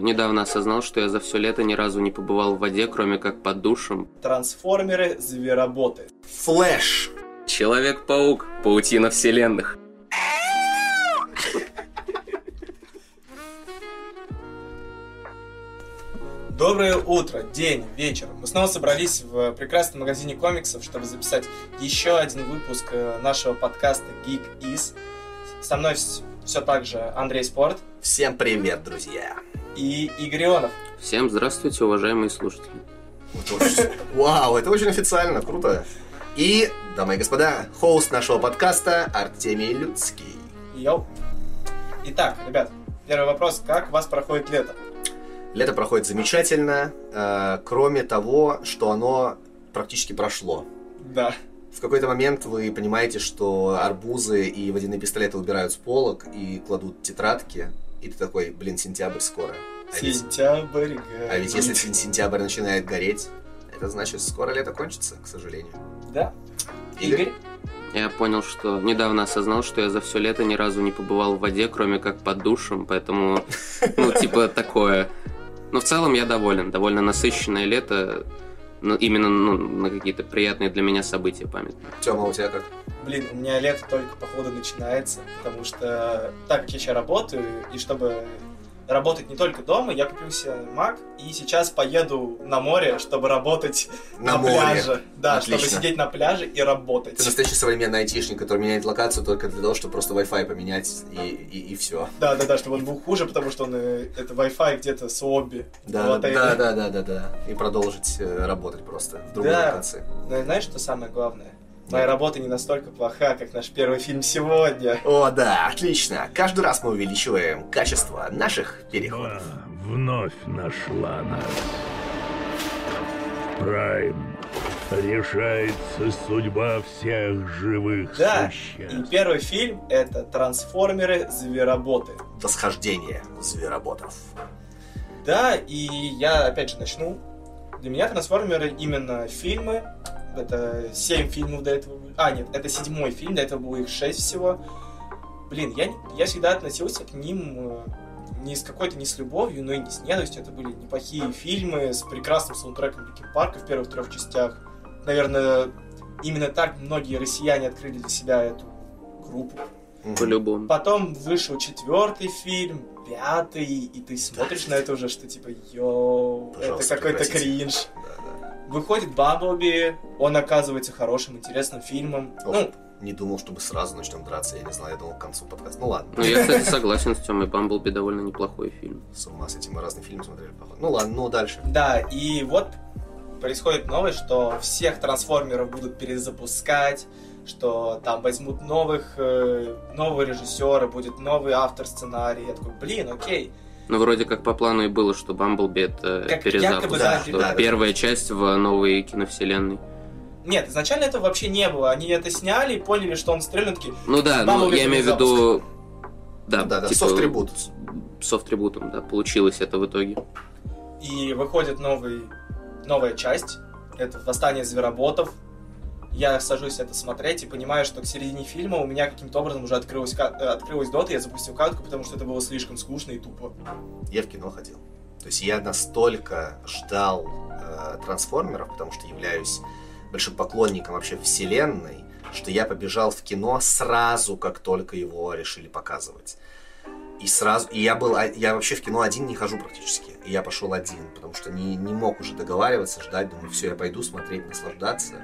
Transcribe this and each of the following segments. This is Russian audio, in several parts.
Недавно осознал, что я за все лето ни разу не побывал в воде, кроме как под душем. Трансформеры, звероботы. Флэш. Человек-паук, паутина вселенных. Доброе утро, день, вечер. Мы снова собрались в прекрасном магазине комиксов, чтобы записать еще один выпуск э, нашего подкаста Geek Is. Со мной все так же Андрей Спорт Всем привет, друзья. И Игорь Ионов. Всем здравствуйте, уважаемые слушатели. Вау, это очень официально, круто. И, дамы и господа, хост нашего подкаста Артемий Людский. Йоу. Итак, ребят, первый вопрос. Как у вас проходит лето? Лето проходит замечательно, э, кроме того, что оно практически прошло. Да. В какой-то момент вы понимаете, что арбузы и водяные пистолеты убирают с полок и кладут тетрадки, и ты такой, блин, сентябрь скоро. А ведь, Сентябрь. а ведь горит. если сен- сентябрь начинает гореть, это значит, скоро лето кончится, к сожалению. Да. Игорь? Я понял, что недавно осознал, что я за все лето ни разу не побывал в воде, кроме как под душем, поэтому, ну, типа такое. Но в целом я доволен. Довольно насыщенное лето, ну, именно ну, на какие-то приятные для меня события памятные. Тёма, у тебя как? Блин, у меня лето только походу начинается, потому что так как я сейчас работаю, и чтобы работать не только дома, я купил себе Mac, и сейчас поеду на море, чтобы работать на, На море. пляже. Да, Отлично. чтобы сидеть на пляже и работать. Ты настоящий современный айтишник, который меняет локацию только для того, чтобы просто Wi-Fi поменять и, и, все. Да, да, да, чтобы он был хуже, потому что он э, это Wi-Fi где-то с обби. Да, отеле. да, да, да, да, да. И продолжить э, работать просто в другой Да. локации. Но знаешь, что самое главное? Моя Да. работа не настолько плоха, как наш первый фильм сегодня. О, да, отлично. Каждый раз мы увеличиваем качество наших переходов. Тьма вновь нашла нас. Прайм. Решается судьба всех живых Да, и существ. первый фильм это «Трансформеры. Звероботы». Восхождение звероботов. Да, и я опять же начну. Для меня трансформеры именно фильмы. Это семь фильмов до этого. А, нет, это седьмой фильм, до этого было их шесть всего. Блин, я, я всегда относился к ним э, не с какой-то не с любовью, но и не с ненавистью. Это были неплохие фильмы с прекрасным саундтреком Ликин Парка в первых трех частях. Наверное, именно так многие россияне открыли для себя эту группу. По-любому. Потом вышел четвертый фильм, пятый, и ты смотришь на это уже, что типа, йоу, Пожалуйста, это какой-то кринж. Да, да. Выходит Бамблби, он оказывается хорошим, интересным фильмом. Ох, Ну, не думал, чтобы сразу начнем драться. Я не знал, я думал к концу подкаста. Ну ладно. Ну, я, кстати, согласен с Тёмой. Бамблби довольно неплохой фильм. С ума с этим мы разные фильмы смотрели, походу. Ну ладно, ну дальше. да, и вот происходит новость, что всех трансформеров будут перезапускать, что там возьмут новых, э, нового режиссера, будет новый автор сценария. Я такой, блин, окей. Ну, вроде как по плану и было, что Бамблби это Как перезапуск, якобы, да, что да, да. первая часть в новой киновселенной. Нет, изначально этого вообще не было. Они это сняли и поняли, что он стрельнул, такие, Ну да, ну я имею в виду... Да, Да, да, типа, софт-трибут. софт-трибутом, да, получилось это в итоге. И выходит новый, новая часть. Это «Восстание звероботов». Я сажусь это смотреть и понимаю, что к середине фильма у меня каким-то образом уже открылась, э, открылась дота, я запустил катку, потому что это было слишком скучно и тупо. Я в кино ходил. То есть я настолько ждал э, трансформеров, потому что являюсь большим поклонником вообще вселенной, что я побежал в кино сразу, как только его решили показывать. И сразу, и я был, а- я вообще в кино один не хожу практически. И я пошел один, потому что не, не мог уже договариваться, ждать, думаю, все, я пойду смотреть, наслаждаться.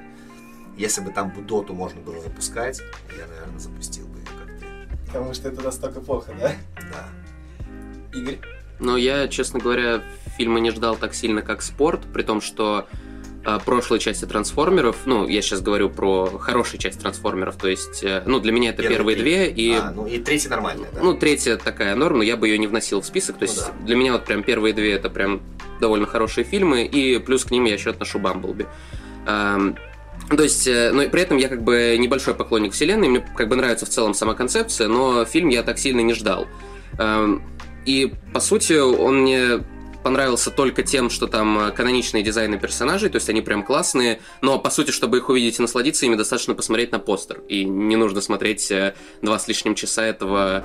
Если бы там доту можно было запускать, я, наверное, запустил бы, как ты. Потому что это настолько плохо, да? Да. Игорь? Но я, честно говоря, фильма не ждал так сильно, как спорт, при том, что э, прошлой части трансформеров, ну, я сейчас говорю про хорошую часть трансформеров, то есть, э, ну, для меня это Первые первые две, и А, ну и третий нормальный, да. Ну, третья такая норма, но я бы ее не вносил в список. То Ну есть да. для меня вот прям первые две это прям довольно хорошие фильмы, и плюс к ним я еще отношу Бамблби. Эм, то есть, э, но при этом я как бы небольшой поклонник вселенной, мне как бы нравится в целом сама концепция, но фильм я так сильно не ждал. Эм, и по сути он мне понравился только тем, что там э, каноничные дизайны персонажей, то есть они прям классные, но по сути, чтобы их увидеть и насладиться, ими достаточно посмотреть на постер, и не нужно смотреть э, два с лишним часа этого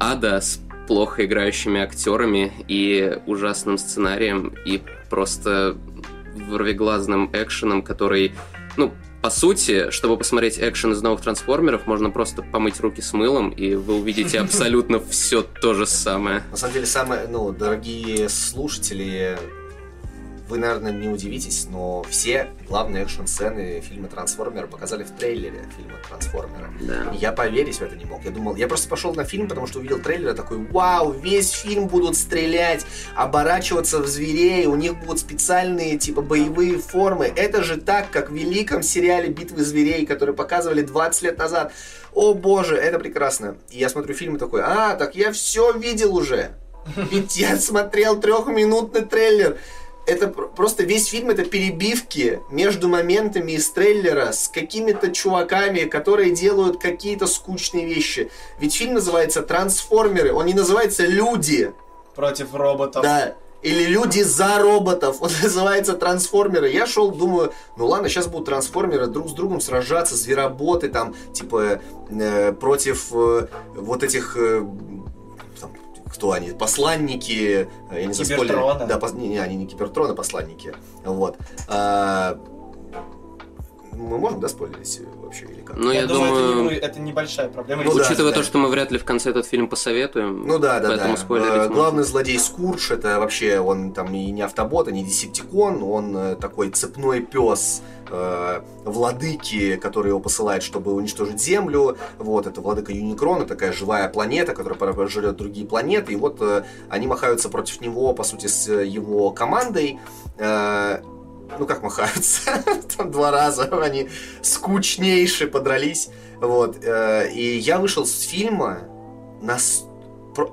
ада с плохо играющими актерами и ужасным сценарием и просто ворвиглазным экшеном, который, ну, по сути, чтобы посмотреть экшен из новых трансформеров, можно просто помыть руки с мылом, и вы увидите абсолютно все то же самое. На самом деле, самое, ну, дорогие слушатели, вы, наверное, не удивитесь, но все главные экшн-сцены фильма «Трансформеры» показали в трейлере фильма «Трансформеры». Да. Я поверить в это не мог. Я думал, я просто пошел на фильм, потому что увидел трейлер, такой, вау, весь фильм будут стрелять, оборачиваться в зверей, у них будут специальные, типа, боевые формы. Это же так, как в великом сериале «Битвы зверей», который показывали 20 лет назад. О боже, это прекрасно. И я смотрю фильм и такой, а, так я все видел уже. Ведь я смотрел трехминутный трейлер это просто весь фильм это перебивки между моментами из трейлера с какими-то чуваками, которые делают какие-то скучные вещи. Ведь фильм называется Трансформеры, он не называется Люди. Против роботов. Да. Или люди за роботов. Он называется трансформеры. Я шел, думаю, ну ладно, сейчас будут трансформеры друг с другом сражаться, звероботы там, типа, э, против э, вот этих э, кто они, посланники, э, я не знаю, спойлер. Да, пос... не, не, они не кибертрона, посланники. Вот. А... Мы можем, да, спойлерить вообще или как? Ну, я, я думаю, думаю, это, не, это небольшая проблема. Ну, Учитывая да, то, да. что мы вряд ли в конце этот фильм посоветуем. Ну да, да, поэтому да. спойлерить Э, можно. Главный злодей Скурш, это вообще он там и не автобот, и не десептикон, он э, такой цепной пес э, владыки, который его посылает, чтобы уничтожить Землю. Вот, это владыка Юникрона, такая живая планета, которая жрет другие планеты. И вот э, они махаются против него, по сути, с его командой. Э, ну, как махаются? Там два раза они скучнейше подрались. Вот. э, И я вышел с фильма нас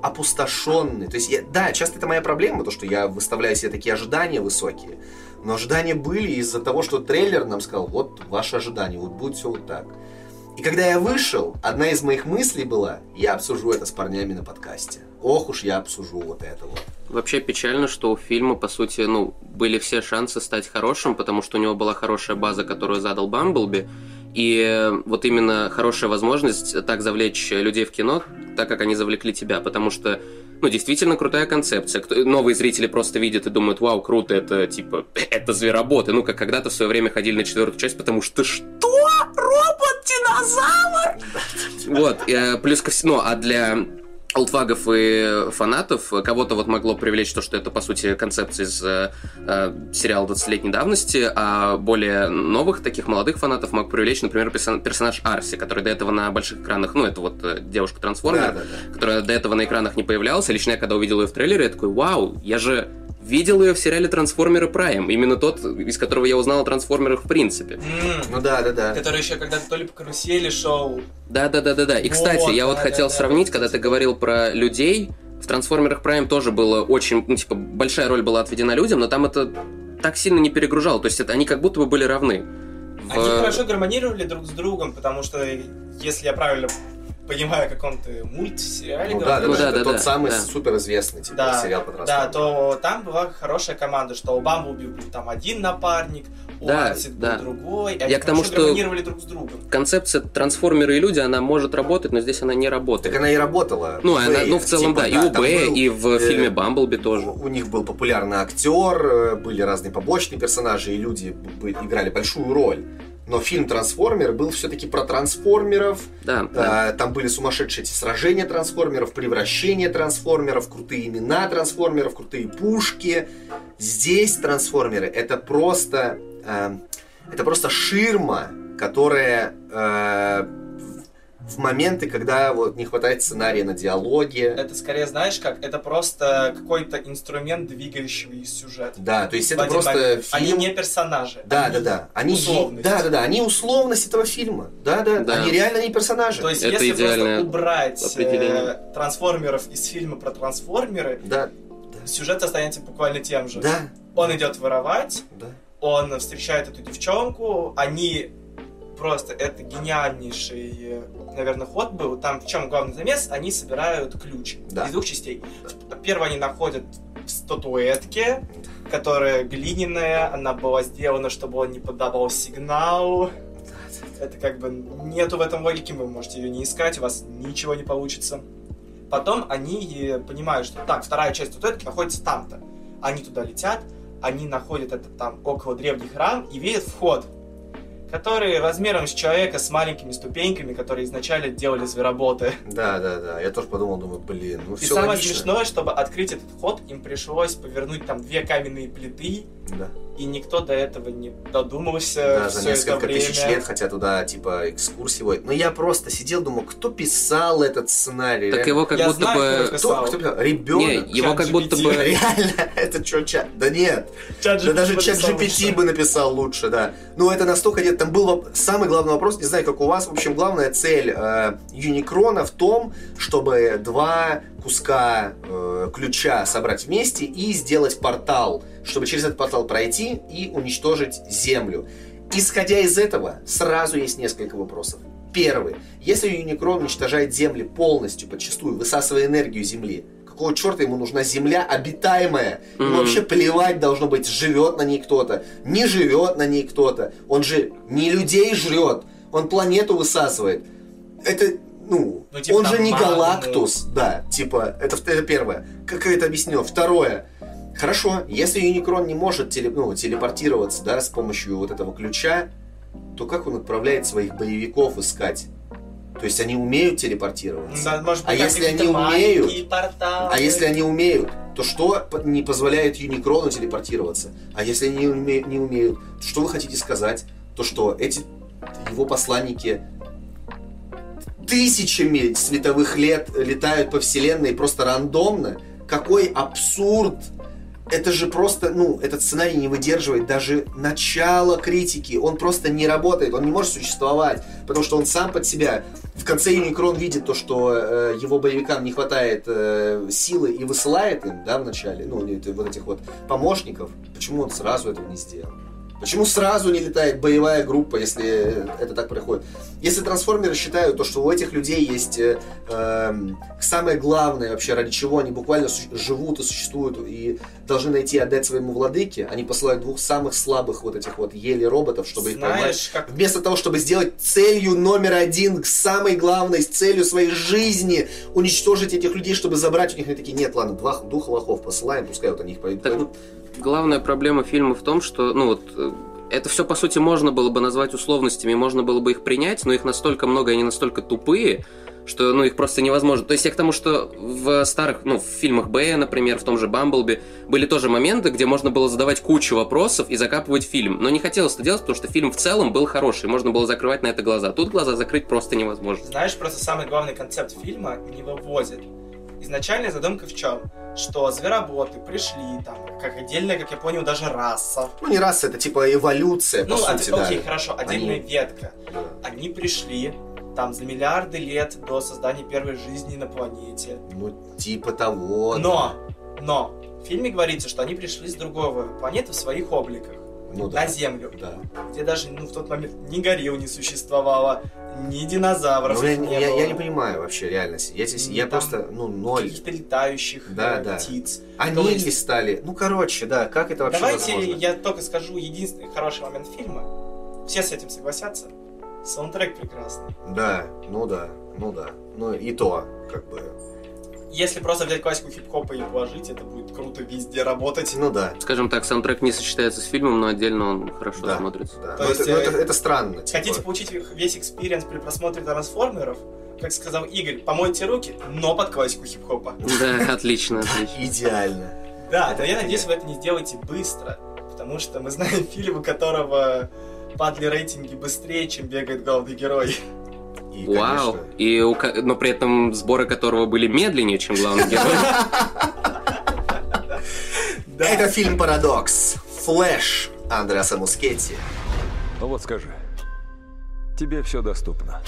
опустошенный. То есть, я, да, часто это моя проблема, то, что я выставляю себе такие ожидания высокие. Но ожидания были из-за того, что трейлер нам сказал, вот ваши ожидания, вот будет все вот так. И когда я вышел, одна из моих мыслей была, я обсужу это с парнями на подкасте. Ох уж я обсужу вот это вот. Вообще печально, что у фильма, по сути, ну, были все шансы стать хорошим, потому что у него была хорошая база, которую задал Бамблби, и вот именно хорошая возможность так завлечь людей в кино, так как они завлекли тебя, потому что ну, действительно крутая концепция. Кто, новые зрители просто видят и думают, вау, круто, это типа, это звероботы. Ну, как когда-то в свое время ходили на четвертую часть, потому что что? Робот-динозавр? Вот, э, плюс ко всему, а для олдфагов и фанатов кого-то вот могло привлечь то, что это, по сути, концепция из э, э, сериала 20-летней давности, а более новых таких молодых фанатов мог привлечь, например, персон- персонаж Арси, который до этого на больших экранах, ну, это вот э, девушка-трансформер, Да, да, да. которая до этого на экранах не появлялась. Лично я, когда увидел ее в трейлере, я такой, вау, я же видел ее в сериале «Трансформеры Прайм», именно тот, из которого я узнал о трансформерах в принципе. М, Ну да, да, да. Который еще когда-то то ли по карусели шел. Да, да, да, да, да. И кстати, Вот, я вот да, хотел да, да, сравнить, вот, когда ты говорил про людей. В трансформерах Prime тоже было очень, ну, типа, большая роль была отведена людям, но там это так сильно не перегружало. То есть это они как будто бы были равны. В- Они хорошо гармонировали друг с другом, потому что, если я правильно понимаю, о каком-то мультсериале Ну да, да, Ну да, да, тот да, самый да. суперизвестный типа, Да, сериал по Да, то там была хорошая команда, что у Бамблби был там один напарник, у Да, Ансет был да. другой, и Я они к тому, что- друг с другом. Концепция трансформеры и люди, она может работать, но здесь она не работает. Так она и работала. Ну, В она, ну, в целом, типа, да, и у Б, и в э, фильме Бамблби тоже. У у них был популярный актер, э, были разные побочные персонажи, и люди б- б- играли большую роль. Но фильм «Трансформер» был все-таки про трансформеров. Да, да. А, Там были сумасшедшие эти сражения трансформеров, превращение трансформеров, крутые имена трансформеров, крутые пушки. Здесь трансформеры это просто э, это просто ширма, которая э, в- моменты, когда вот не хватает сценария на диалоге. Это скорее, знаешь как, это просто какой-то инструмент, двигающий сюжет. Да, то есть это просто момент. фильм. Они не персонажи. Да, они да, да. Они условность. Да, да, да. Они условность этого фильма. Да, да. Да. Они реально не персонажи. То есть, Это если просто убрать э, трансформеров из фильма про трансформеры, Да, сюжет останется буквально тем же. да, Он идет воровать, да. он встречает эту девчонку, они просто это гениальнейший, наверное, ход был. Там в чем главный замес? Они собирают ключ Да. из двух частей. Первое они находят в статуэтке, которая глиняная, она была сделана, чтобы он не подавал сигнал. Это как бы нету в этом логики, вы можете ее не искать, у вас ничего не получится. Потом они э, понимают, что так, вторая часть Тутойки находится там-то. Они туда летят, они находят этот там около древний храм и видят вход, который размером с человека с маленькими ступеньками, которые изначально делали звероботы. Да, да, да. Я тоже подумал, думаю, блин, ну И все самое логично. смешное, чтобы открыть этот вход, им пришлось повернуть там две каменные плиты, Да. и никто до этого не додумался Да, за несколько время. тысяч лет, хотя туда, типа, экскурсии водят. Но я просто сидел, думал, кто писал этот сценарий? Так Реально. его как Я будто знаю, бы... кто Кто, кто писал? Ребенок? Не, его как будто бы... Реально? Это что, чат? Да нет. Чат Да даже чат GPT лучше. бы написал лучше, да. Ну, это настолько нет. Там был самый главный вопрос, не знаю, как у вас. В общем, главная цель э, Юникрона в том, чтобы два куска э, ключа собрать вместе и сделать портал, чтобы через этот портал пройти и уничтожить Землю. Исходя из этого, сразу есть несколько вопросов. Первый. Если Юникрон уничтожает Земли полностью, подчастую, высасывая энергию Земли, какого черта ему нужна Земля обитаемая? Ему Мгм. вообще плевать должно быть, живет на ней кто-то, не живет на ней кто-то. Он же не людей жрет, он планету высасывает. Это, ну, Ну, типа он же не. Галактус, да, типа, это, это первое. Как это объяснил? Второе. Хорошо, если Юникрон не может теле- ну, телепортироваться, да, с помощью вот этого ключа, то как он отправляет своих боевиков искать? То есть они умеют телепортироваться? Может быть, А если они умеют? порталы. А если они умеют, то что не позволяет Юникрону телепортироваться? А если они не, уме- не умеют, то что вы хотите сказать? То что эти его посланники тысячами световых лет летают по вселенной просто рандомно? Какой абсурд! Это же просто, ну, этот сценарий не выдерживает даже начала критики. Он просто не работает, он не может существовать, потому что он сам под себя. В конце Юникрон видит то, что э, его боевикам не хватает э, силы и высылает им, да, в начале, ну, вот этих вот помощников. Почему он сразу этого не сделал? Почему сразу не летает боевая группа, если это так происходит? Если трансформеры считают то, что у этих людей есть э, эм, самое главное вообще, ради чего они буквально су- живут и существуют и должны найти и отдать своему владыке, они посылают двух самых слабых вот этих вот еле роботов, чтобы их поймать. Знаешь, как Вместо того, чтобы сделать целью номер один, самой главной целью своей жизни, уничтожить этих людей, чтобы забрать у них, они такие, нет, ладно, два, двух лохов посылаем, пускай вот они их пойдут. Так вот, главная проблема фильма в том, что, ну вот, э, это все, по сути, можно было бы назвать условностями, можно было бы их принять, но их настолько много, и они настолько тупые, что, ну, их просто невозможно. То есть я к тому, что в старых, ну, в фильмах Б, например, в том же Бамблби, были тоже моменты, где можно было задавать кучу вопросов и закапывать фильм. Но не хотелось это делать, потому что фильм в целом был хороший, можно было закрывать на это глаза. Тут глаза закрыть просто невозможно. Знаешь, просто самый главный концепт фильма не вывозит. Изначальная задумка в чем? Что звероботы пришли там, как отдельная, как я понял, даже раса. Ну, не раз, это типа эволюция, по ну, сути, да. окей, хорошо, отдельная Они- ветка. Они пришли там за миллиарды лет до создания первой жизни на планете. Ну, типа того. да. Но, но, в фильме говорится, что они пришли с другого планеты в своих обликах, Ну да. на Землю, Да. где даже ну, в тот момент ни горилл не существовало, ни динозавров Ну, я, не я- было. я не понимаю вообще реальности. Я здесь, я просто, ну, ноль. каких-то летающих Да, э, да. птиц. Они есть- ли стали? Ну, короче, да, как это вообще Давайте возможно? я только скажу единственный хороший момент фильма. Все с этим согласятся. Саундтрек прекрасный. Да, ну да, ну да. Ну, и то, как бы, Если просто взять классику хип-хопа и положить, это будет круто везде работать. ну да. Скажем так, саундтрек не сочетается с фильмом, но отдельно он хорошо Да. смотрится. Да. То Ну, есть, это, э, это, это странно. типа. Хотите получить весь experience при просмотре трансформеров? Как сказал Игорь, помойте руки, но под классику хип-хопа. Да, отлично, отлично. Идеально. Да, но я надеюсь, вы это не сделаете быстро, потому что мы знаем фильм, у которого падали рейтинги быстрее, чем бегает главный герой. И, Вау. конечно, И у но при этом сборы которого были медленнее, чем главный герой. Это фильм «Парадокс». Флэш Андреаса Мускетти. Ну вот скажи, тебе все доступно.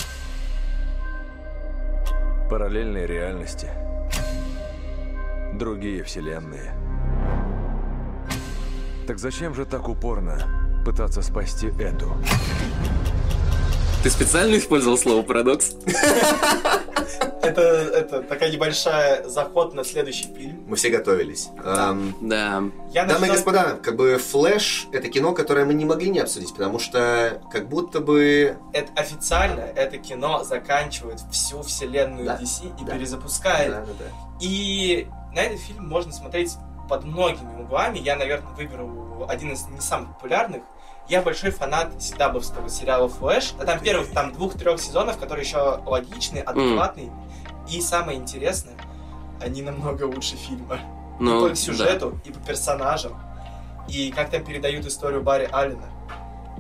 Параллельные реальности, другие вселенные. Так зачем же так упорно пытаться спасти эту? Ты специально использовал слово парадокс? Это, это такая небольшая заход на следующий фильм. Мы все готовились. Эм, Да. Я Дамы и господа, как бы Флэш это кино, которое мы не могли не обсудить, потому что как будто бы это официально это кино заканчивает всю вселенную Да, DC и да. перезапускает. Да, да, да. И на этот фильм можно смотреть под многими углами. Я, наверное, выберу один из не самых популярных. Я большой фанат седабовского сериала «Флэш». А там первых там двух-трех сезонов, которые еще логичные, адекватные. И самое интересное, они намного лучше фильма. и Ну, по сюжету, и по персонажам, и как там передают историю Барри Аллена.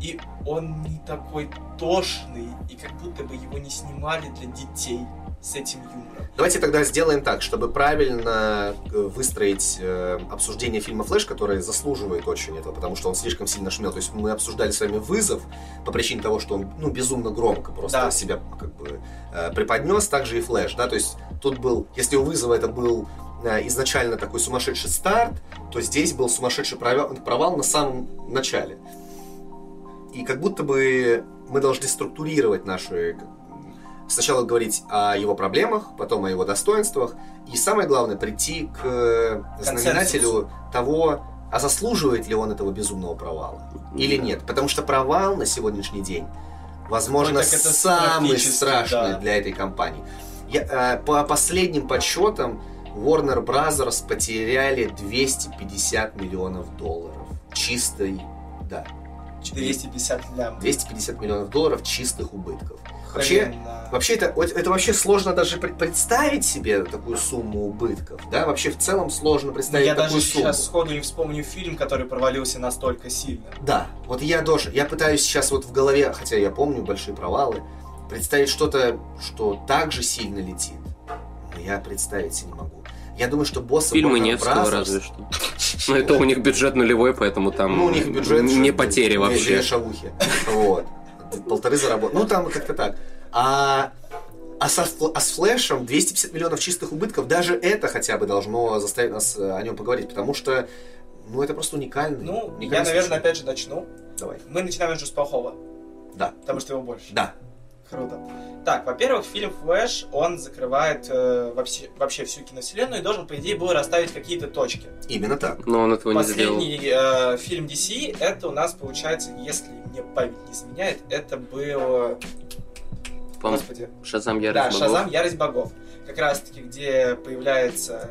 И он не такой тошный, и как будто бы его не снимали для детей с этим юмором. Давайте тогда сделаем так, чтобы правильно э, выстроить э, обсуждение фильма «Флэш», который заслуживает очень этого, потому что он слишком сильно шмел. То есть мы обсуждали с вами «Вызов» по причине того, что он ну, безумно громко просто Да. себя как бы э, преподнес, также и «Флэш». Да? То есть тут был, если у «Вызова» это был э, изначально такой сумасшедший старт, то здесь был сумасшедший провал, провал на самом начале. И как будто бы мы должны структурировать наши сначала говорить о его проблемах, потом о его достоинствах, и самое главное прийти к э, знаменателю того, а заслуживает ли он этого безумного провала или Да. нет. Потому что провал на сегодняшний день, возможно, это самый страшный да. для этой компании. Я, э, по последним подсчетам, Warner Brothers потеряли 250 миллионов долларов. Чистой, да, 250 лям. 250 миллионов долларов чистых убытков. Вообще. Вообще это, это вообще сложно даже пр- представить себе такую сумму убытков, да? Вообще в целом сложно представить я такую даже сумму. сейчас сходу не вспомню фильм, который провалился настолько сильно. Да, вот я тоже, я пытаюсь сейчас вот в голове, хотя я помню большие провалы, представить что-то, что так же сильно летит. Но я представить себе не могу. Я думаю, что боссы Фильмы Warner Невского Brothers- разве что. Но это у них бюджет нулевой, поэтому там Ну, у них бюджет... не потери вообще. две шавухи. Вот. Полторы заработали. Ну, там как-то так. А, а, со, а с Флэшем 250 миллионов чистых убытков, даже это хотя бы должно заставить нас э, о нем поговорить, потому что, ну, это просто уникальный. Ну, уникальный я, наверное, случай. опять же начну. Давай. Мы начинаем уже с плохого, Да, потому что его больше. да. Круто. Так, во-первых, фильм «Флэш», он закрывает э, вообще, вообще всю киновселенную и должен, по идее, был расставить какие-то точки. Именно так. Но он этого не сделал. Последний э, фильм DC, это у нас, получается, если мне память не изменяет, это был... По-моему, Господи. Шазам Да, Ярость Богов. «Шазам. Ярость богов». Как раз-таки, где появляется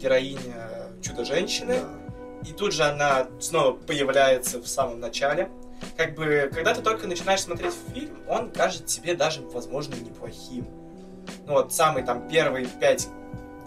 героиня Чудо-женщины, Да. и тут же она снова появляется в самом начале. Как бы, когда ты только начинаешь смотреть фильм, он кажется тебе даже, возможно, неплохим. Ну вот, самый там первый 5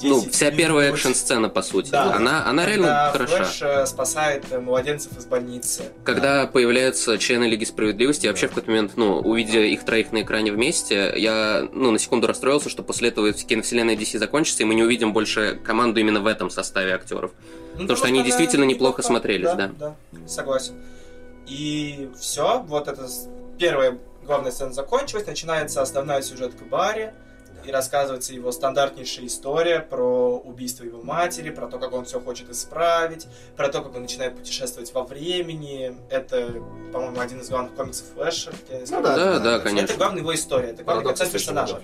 Ну, вся первая экшн-сцена, по сути. Да. Она, она реально хороша. Флэш спасает э, младенцев из больницы. Когда появляются члены Лиги Справедливости, я вообще в какой-то момент, ну, увидя их троих на экране вместе, я, ну, на секунду расстроился, что после этого киновселенная DC закончится, и мы не увидим больше команду именно в этом составе актеров. Ну, Потому что они действительно неплохо смотрелись, да. Да, согласен. И все, вот эта с- первая главная сцена закончилась, начинается основная сюжетка Барри, и рассказывается его стандартнейшая история про убийство его матери, про то, как он все хочет исправить, про то, как он начинает путешествовать во времени. Это, по-моему, один из главных комиксов Флэша. Ну да, Да, да, конечно. Это главная его история, это главный концепт персонажа.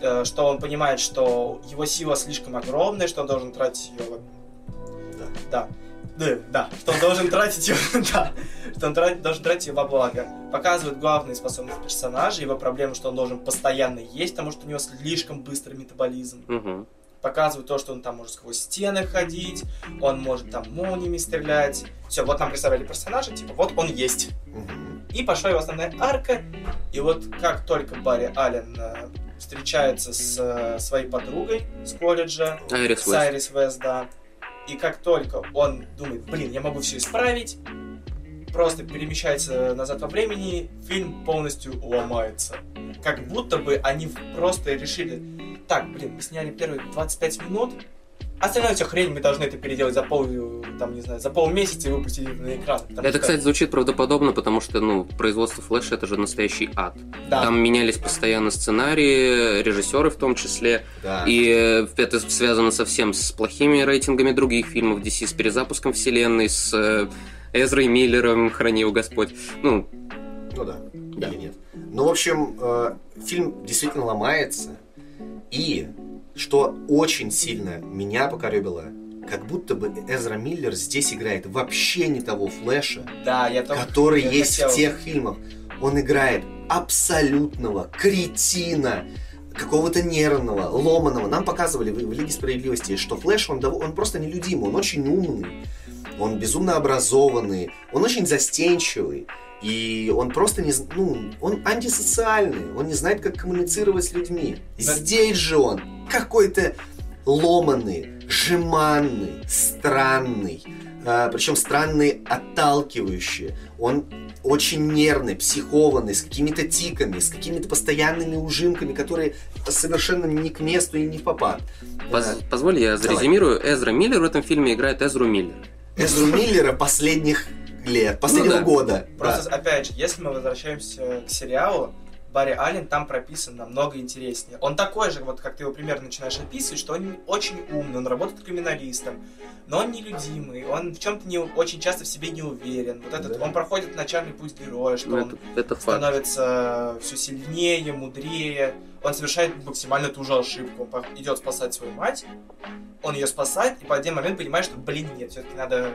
Э, что он понимает, что его сила слишком огромная, что он должен тратить ее... Да. Да. Да, да, что он должен тратить ее, да, что он тратить- должен тратить ее во благо. Показывает главные способности персонажа, его проблему, что он должен постоянно есть, потому что у него слишком быстрый метаболизм. Мгм. Показывает то, что он там может сквозь стены ходить, он может там молниями стрелять. Все, вот нам представляли персонажа, типа, вот он есть. И пошла его основная арка. И вот как только Барри Аллен э, встречается с э, своей подругой с колледжа, Айрис с Вест. Айрис Вест, да, и как только он думает, блин, я могу все исправить, просто перемещается назад во времени, фильм полностью ломается. Как будто бы они просто решили, так, блин, мы сняли первые 25 минут, остальное все хрень, мы должны это переделать за пол, там, не знаю, за полмесяца и выпустить на экран. Это, что- кстати, звучит правдоподобно, потому что, ну, производство Флэша это же настоящий ад. да. Там менялись постоянно сценарии, режиссеры в том числе. Да. И э, это связано совсем с плохими рейтингами других фильмов DC, с перезапуском вселенной, с э, Эзрой Миллером, храни его Господь. Ну, Ну да. Да. Или нет. Ну, в общем, э, фильм действительно ломается. И, что очень сильно меня покоребило, как будто бы Эзра Миллер здесь играет вообще не того Флэша, Да, я тоже... который я есть хотел- в тех фильмах. Он играет абсолютного кретина, какого-то нервного, ломаного. Нам показывали в, в Лиге Справедливости, что Флэш, он, он просто нелюдимый, он очень умный, он безумно образованный, он очень застенчивый. И он просто не... Ну, он антисоциальный, он не знает, как коммуницировать с людьми. Да. Здесь же он какой-то ломанный, жеманный, странный. причем странный, отталкивающий. Он очень нервный, психованный, с какими-то тиками, с какими-то постоянными ужимками, которые совершенно не к месту и не в попад. Поз- Э, Позволь, я Давай. зарезюмирую. Эзра Миллер в этом фильме играет Эзру Миллер. Эзру Миллера последних лет, последнего да. года. Просто, Да. опять же, если мы возвращаемся к сериалу, Барри Аллен там прописан намного интереснее. Он такой же, вот как ты его примерно начинаешь описывать, что он очень умный, он работает криминалистом, но он нелюдимый, он в чем-то не, очень часто в себе не уверен. Вот этот, Да. он проходит начальный путь героя, что Ну, он это, это факт. становится все сильнее, мудрее. Он совершает максимально ту же ошибку. Он идет спасать свою мать, он ее спасает, и по один момент понимает, что, блин, нет, все-таки надо...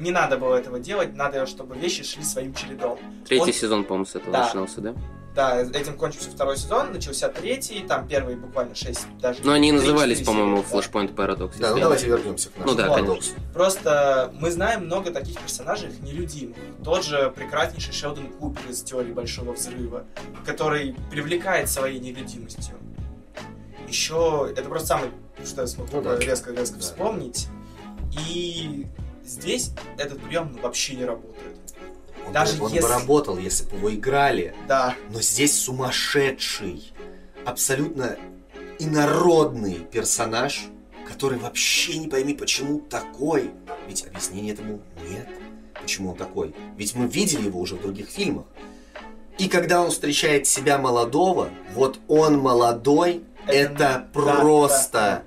Не надо было этого делать, надо, чтобы вещи шли своим чередом. Третий он- сезон, по-моему, с этого Да. начинался, да? Да, этим кончился второй сезон, начался третий, там первые буквально шесть, даже... Но они и 3-4 назывались, по-моему. Flashpoint Paradox. Да, ну давайте вернемся к Ну нашему да, парадоксу. Просто мы знаем много таких персонажей нелюдимых. Тот же прекраснейший Шелдон Купер из теории Большого Взрыва, который привлекает своей нелюдимостью. Еще, это просто самое, что я смогу Ну резко-резко Да. вспомнить. И здесь этот прием ну, вообще не работает. Он, Даже бы- он если- бы работал, если бы его играли. Да, Но здесь сумасшедший, абсолютно инородный персонаж, который вообще не пойми, почему такой. Ведь объяснения этому нет, почему он такой. Ведь мы видели его уже в других фильмах. И когда он встречает себя молодого, вот он молодой, Это- это, да, просто...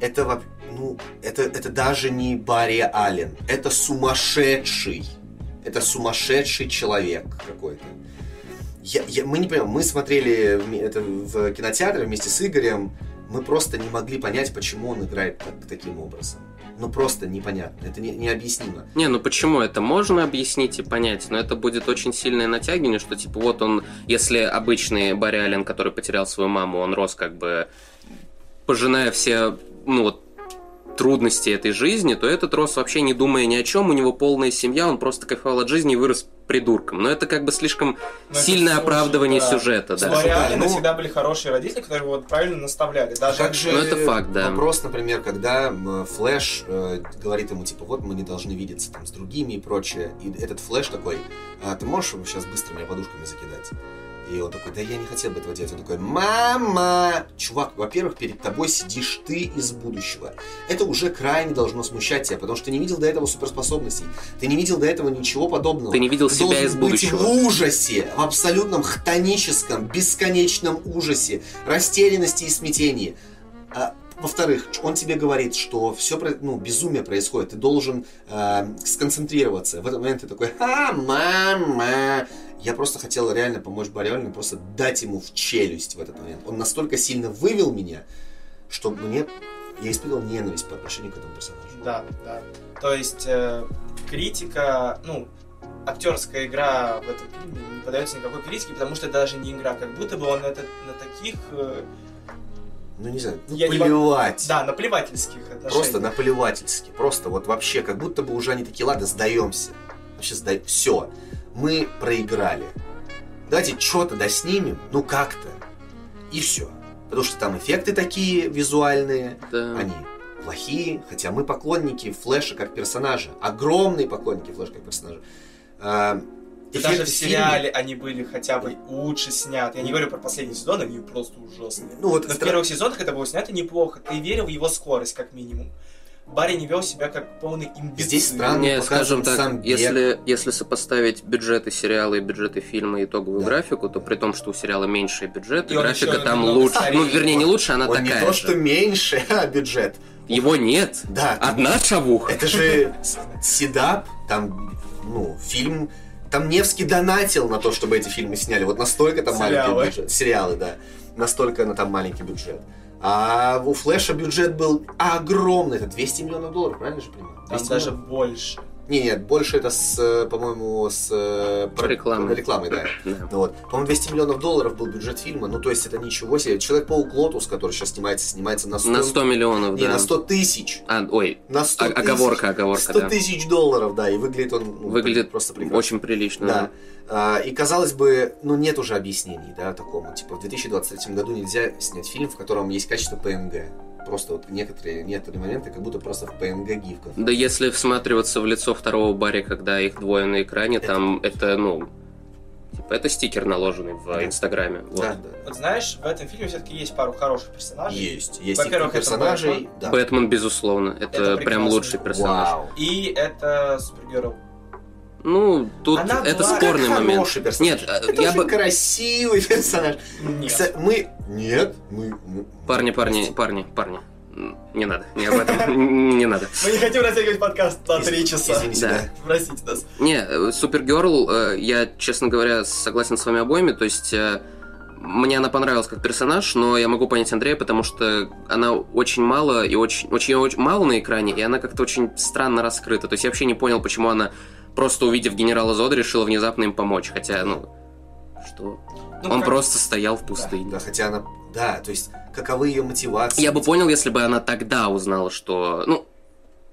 Это, ну, это, это даже не Барри Аллен. Это сумасшедший. Это сумасшедший человек какой-то. Я, я- мы не понимаем, мы смотрели это в кинотеатре вместе с Игорем, мы просто не могли понять, почему он играет так- таким образом. Ну просто непонятно, это не- необъяснимо. Не, ну почему это можно объяснить и понять, но это будет очень сильное натягивание, что типа вот он, если обычный Барри Аллен, который потерял свою маму, он рос как бы пожиная все, ну вот, трудности этой жизни, то этот рос вообще не думая ни о чем, у него полная семья, он просто кайфовал от жизни и вырос придурком. Но это как бы слишком Но сильное оправдывание да. сюжета, да. Да, Аллена ну- всегда были хорошие родители, которые его вот правильно наставляли. Даже как же Ну, это факт, да. вопрос, например, когда Флэш э, говорит ему, типа, вот мы не должны видеться там с другими и прочее, и этот Флэш такой, а ты можешь сейчас быстро меня подушками закидать? И он такой, да я не хотел бы этого делать. Он такой, мама! Чувак, во-первых, перед тобой сидишь ты из будущего. Это уже крайне должно смущать тебя, потому что ты не видел до этого суперспособностей. Ты не видел до этого ничего подобного. Ты не видел Ты себя из быть будущего. в ужасе, в абсолютном хтоническом, бесконечном ужасе, растерянности и смятении. А, во-вторых, он тебе говорит, что все ну, безумие происходит, ты должен э, сконцентрироваться. В этот момент ты такой, а, мама. Я просто хотел реально помочь Барри Аллену, просто дать ему в челюсть в этот момент. Он настолько сильно вывел меня, что мне я испытывал ненависть по отношению к этому персонажу. Да, да. То есть э, критика, ну, актерская игра в этом фильме не поддается никакой критике, потому что даже не игра, как будто бы он это, на таких, э, Ну, не знаю, ну, Я не да, наплевательских отношениях. Просто наплевательски. Просто вот вообще, как будто бы уже они такие, ладно, сдаемся. Вообще сдай... Все. Мы проиграли. Давайте что-то доснимем, ну как-то. И все. Потому что там эффекты такие визуальные, Да. они плохие, хотя мы поклонники Флэша как персонажа. Огромные поклонники Флэша как персонажа. И эффекты даже в сериале они были хотя бы лучше сняты. Я не говорю про последний сезон, они просто ужасные. Ну вот Но в стра- первых сезонах это было снято неплохо. Ты верил в его скорость, как минимум. Барри не вел себя как полный имбецил. Здесь странно. Не, скажем так, сам бег. если, если сопоставить бюджеты сериала и бюджеты фильма и итоговую Да. графику, то при том, что у сериала меньший бюджет, И графика еще там лучше. старее Ну, вернее, не лучше, она он такая не то, же. что меньше, а бюджет. Его нет. Да, Одна шавуха. Это же Седап, там, ну, фильм... Там Невский донатил на то, чтобы эти фильмы сняли. Вот настолько там Сериалы. маленький бюджет. Сериалы, да. Настолько на там маленький бюджет. А у Флэша бюджет был огромный, это 200 миллионов долларов, правильно же понимаю? Там 200 даже миллионов? больше. Не, нет, больше это с, э, по-моему, с э, Рекламой. рекламой, да. Да. Вот. По-моему, 200 миллионов долларов был бюджет фильма. Ну, то есть это ничего себе. Человек-паук Lotus, который сейчас снимается, снимается на 100... На 100 миллионов, Не, да. на 100 тысяч. А, ой, На 100 о- тысяч. оговорка, оговорка, 100 да. тысяч долларов, да, и выглядит он ну, Выглядит просто прекрасно. очень прилично. Да. А, И казалось бы, ну нет уже объяснений, да, такому. Типа в 2023 году нельзя снять фильм, в котором есть качество PNG. Просто вот некоторые, некоторые моменты как будто просто в PNG гифках. Да если всматриваться в лицо второго Барри, когда их двое на экране, Это- там это, ну, типа, это стикер наложенный в Да. Инстаграме. Вот. Да, да. Вот знаешь, в этом фильме все-таки есть пару хороших персонажей. Есть. Есть Во-первых, это персонажей. Бэтмен. Да. Бэтмен, безусловно, это, Это прям лучший персонаж. Вау. И это Супергерл. Ну, тут Она это была спорный Как момент. Хороший персонаж. Нет, э, это я очень бы... красивый персонаж. Нет. Кстати, мы... Нет, мы... Парни, парни, парни, парни. Не надо, не об этом. Не надо. Мы не хотим растягивать подкаст на три часа. Извините, Да. Простите нас. Не, э, Супергерл, э, я, честно говоря, согласен с вами обоими, то есть мне она понравилась как персонаж, но я могу понять Андрея, потому что она очень мало и очень, очень, очень мало на экране, и она как-то очень странно раскрыта. То есть я вообще не понял, почему она просто увидев генерала Зода решила внезапно им помочь, хотя, ну, что? Ну, Он как- просто стоял в пустыне. Да, хотя она... Да, то есть, каковы ее мотивации? Я бы понял, если бы она тогда узнала, что... Ну,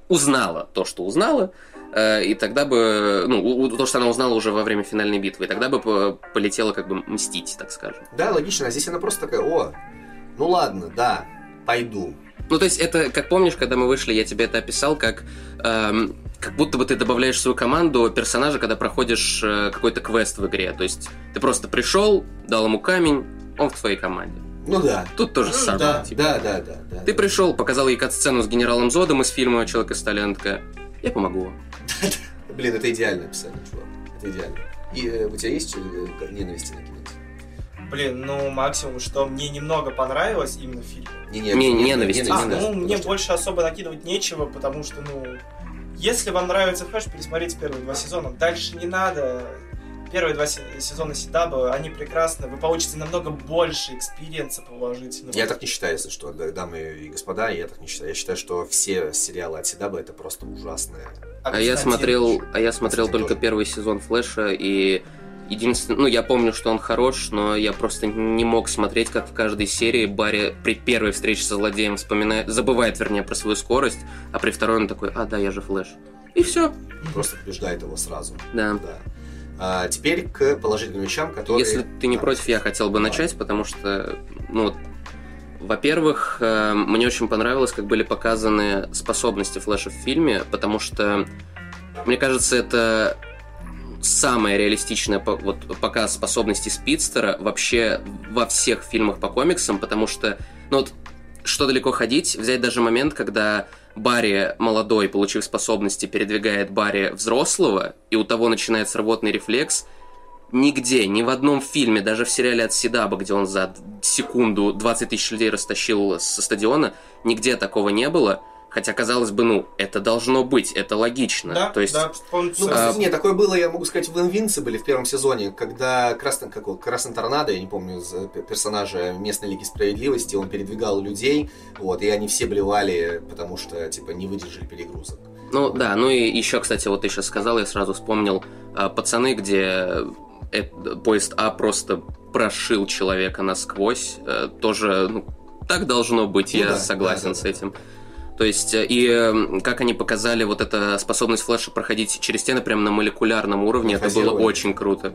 узнала то, что узнала, э, и тогда бы... Ну, у- то, что она узнала уже во время финальной битвы, и тогда бы по- полетела как бы мстить, так скажем. Да, логично. А здесь она просто такая, о, ну ладно, да, пойду. Ну, то есть это, как помнишь, когда мы вышли, я тебе это описал, как... эм, как будто бы ты добавляешь в свою команду персонажа, когда проходишь э, какой-то квест в игре. То есть ты просто пришел, дал ему камень, он в твоей команде. Ну да. Тут тоже Ну, самое. да, типа. Да, да, да. да Ты да. пришел, показал ей кат-сцену с генералом Зодом из фильма «Человек из стали», она такая, я помогу вам. Блин, это идеальное описание, чувак. Это идеально. И э, у тебя есть э, ненависти накинуть? Блин, ну максимум, что мне немного понравилось именно в фильме. Не, Не, ненависть, А, ненависть. ну мне больше особо накидывать нечего, потому что, ну, если вам нравится Флэш, пересмотрите первые два сезона. Дальше не надо. Первые два се- сезона CW, они прекрасны. Вы получите намного больше экспириенса положительного. Я так не считаю, если что, да, дамы и господа, я так не считаю. Я считаю, что все сериалы от CW это просто ужасные. А я Константин смотрел, а я смотрел только тоже. первый сезон Флэша и единственное, ну я помню, что он хорош, но я просто не мог смотреть, как в каждой серии Барри при первой встрече со злодеем вспоминает, забывает, вернее, про свою скорость, а при второй он такой, а да, я же Флэш. И все. Просто побеждает его сразу. Да. Да. А теперь к положительным вещам, которые... Если ты не Да. против, я хотел бы Давай. начать, потому что, ну, во-первых, э, мне очень понравилось, как были показаны способности Флэша в фильме, потому что, мне кажется, это самая реалистичная вот, показ способностей Спидстера вообще во всех фильмах по комиксам, потому что, ну вот, что далеко ходить, взять даже момент, когда Барри молодой, получив способности, передвигает Барри взрослого, и у того начинает сработанный рефлекс, нигде, ни в одном фильме, даже в сериале от Сидаба, где он за секунду 20 тысяч людей растащил со стадиона, нигде такого не было. Хотя, казалось бы, ну, это должно быть, это логично. Да, То есть, да, он- Ну, А- не, такое было, я могу сказать, в Инвинсибле в первом сезоне, когда Красный, как его, Красный Торнадо, я не помню персонажа местной Лиги Справедливости, он передвигал людей, вот, и они все блевали, потому что, типа, не выдержали перегрузок. Ну да, ну и еще, кстати, вот ты сейчас сказал, я сразу вспомнил а, пацаны, где э, поезд А просто прошил человека насквозь. Э, тоже, ну, так должно быть, Ну я да, согласен да, да, с да. То есть, э, и э, как они показали вот эта способность Флэша проходить через стены прямо на молекулярном уровне, это было очень круто.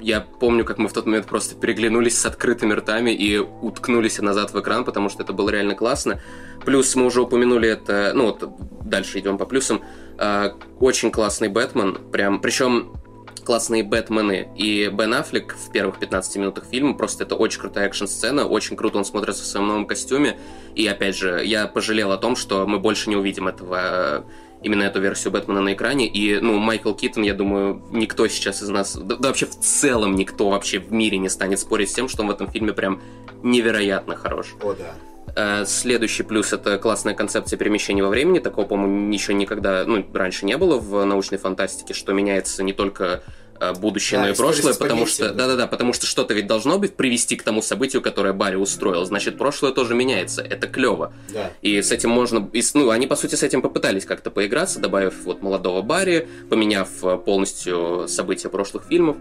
Я помню, как мы в тот момент просто переглянулись с открытыми ртами и уткнулись назад в экран, потому что это было реально классно. Плюс мы уже упомянули это, ну вот дальше идем по плюсам. А, Очень классный Бэтмен, прям, причем классные Бэтмены. И Бен Аффлек в первых 15 минутах фильма, просто это очень крутая экшн-сцена, очень круто он смотрится в своем новом костюме. И опять же, я пожалел о том, что мы больше не увидим этого э, именно эту версию Бэтмена на экране. И, ну, Майкл Китон, я думаю, никто сейчас из нас, да, да вообще в целом никто вообще в мире не станет спорить с тем, что он в этом фильме прям невероятно хорош. О, да. Э, Следующий плюс это классная концепция перемещения во времени. Такого, по-моему, еще никогда, ну, раньше не было в научной фантастике, что меняется не только э, будущее, Да, но и прошлое, потому что, памятью. да-да-да, потому что что-то ведь должно быть привести к тому событию, которое Барри устроил. Значит, прошлое тоже меняется. Это клево. Да. И с этим можно... и ну, они, по сути, с этим попытались как-то поиграться, добавив вот молодого Барри, поменяв э, полностью события прошлых фильмов.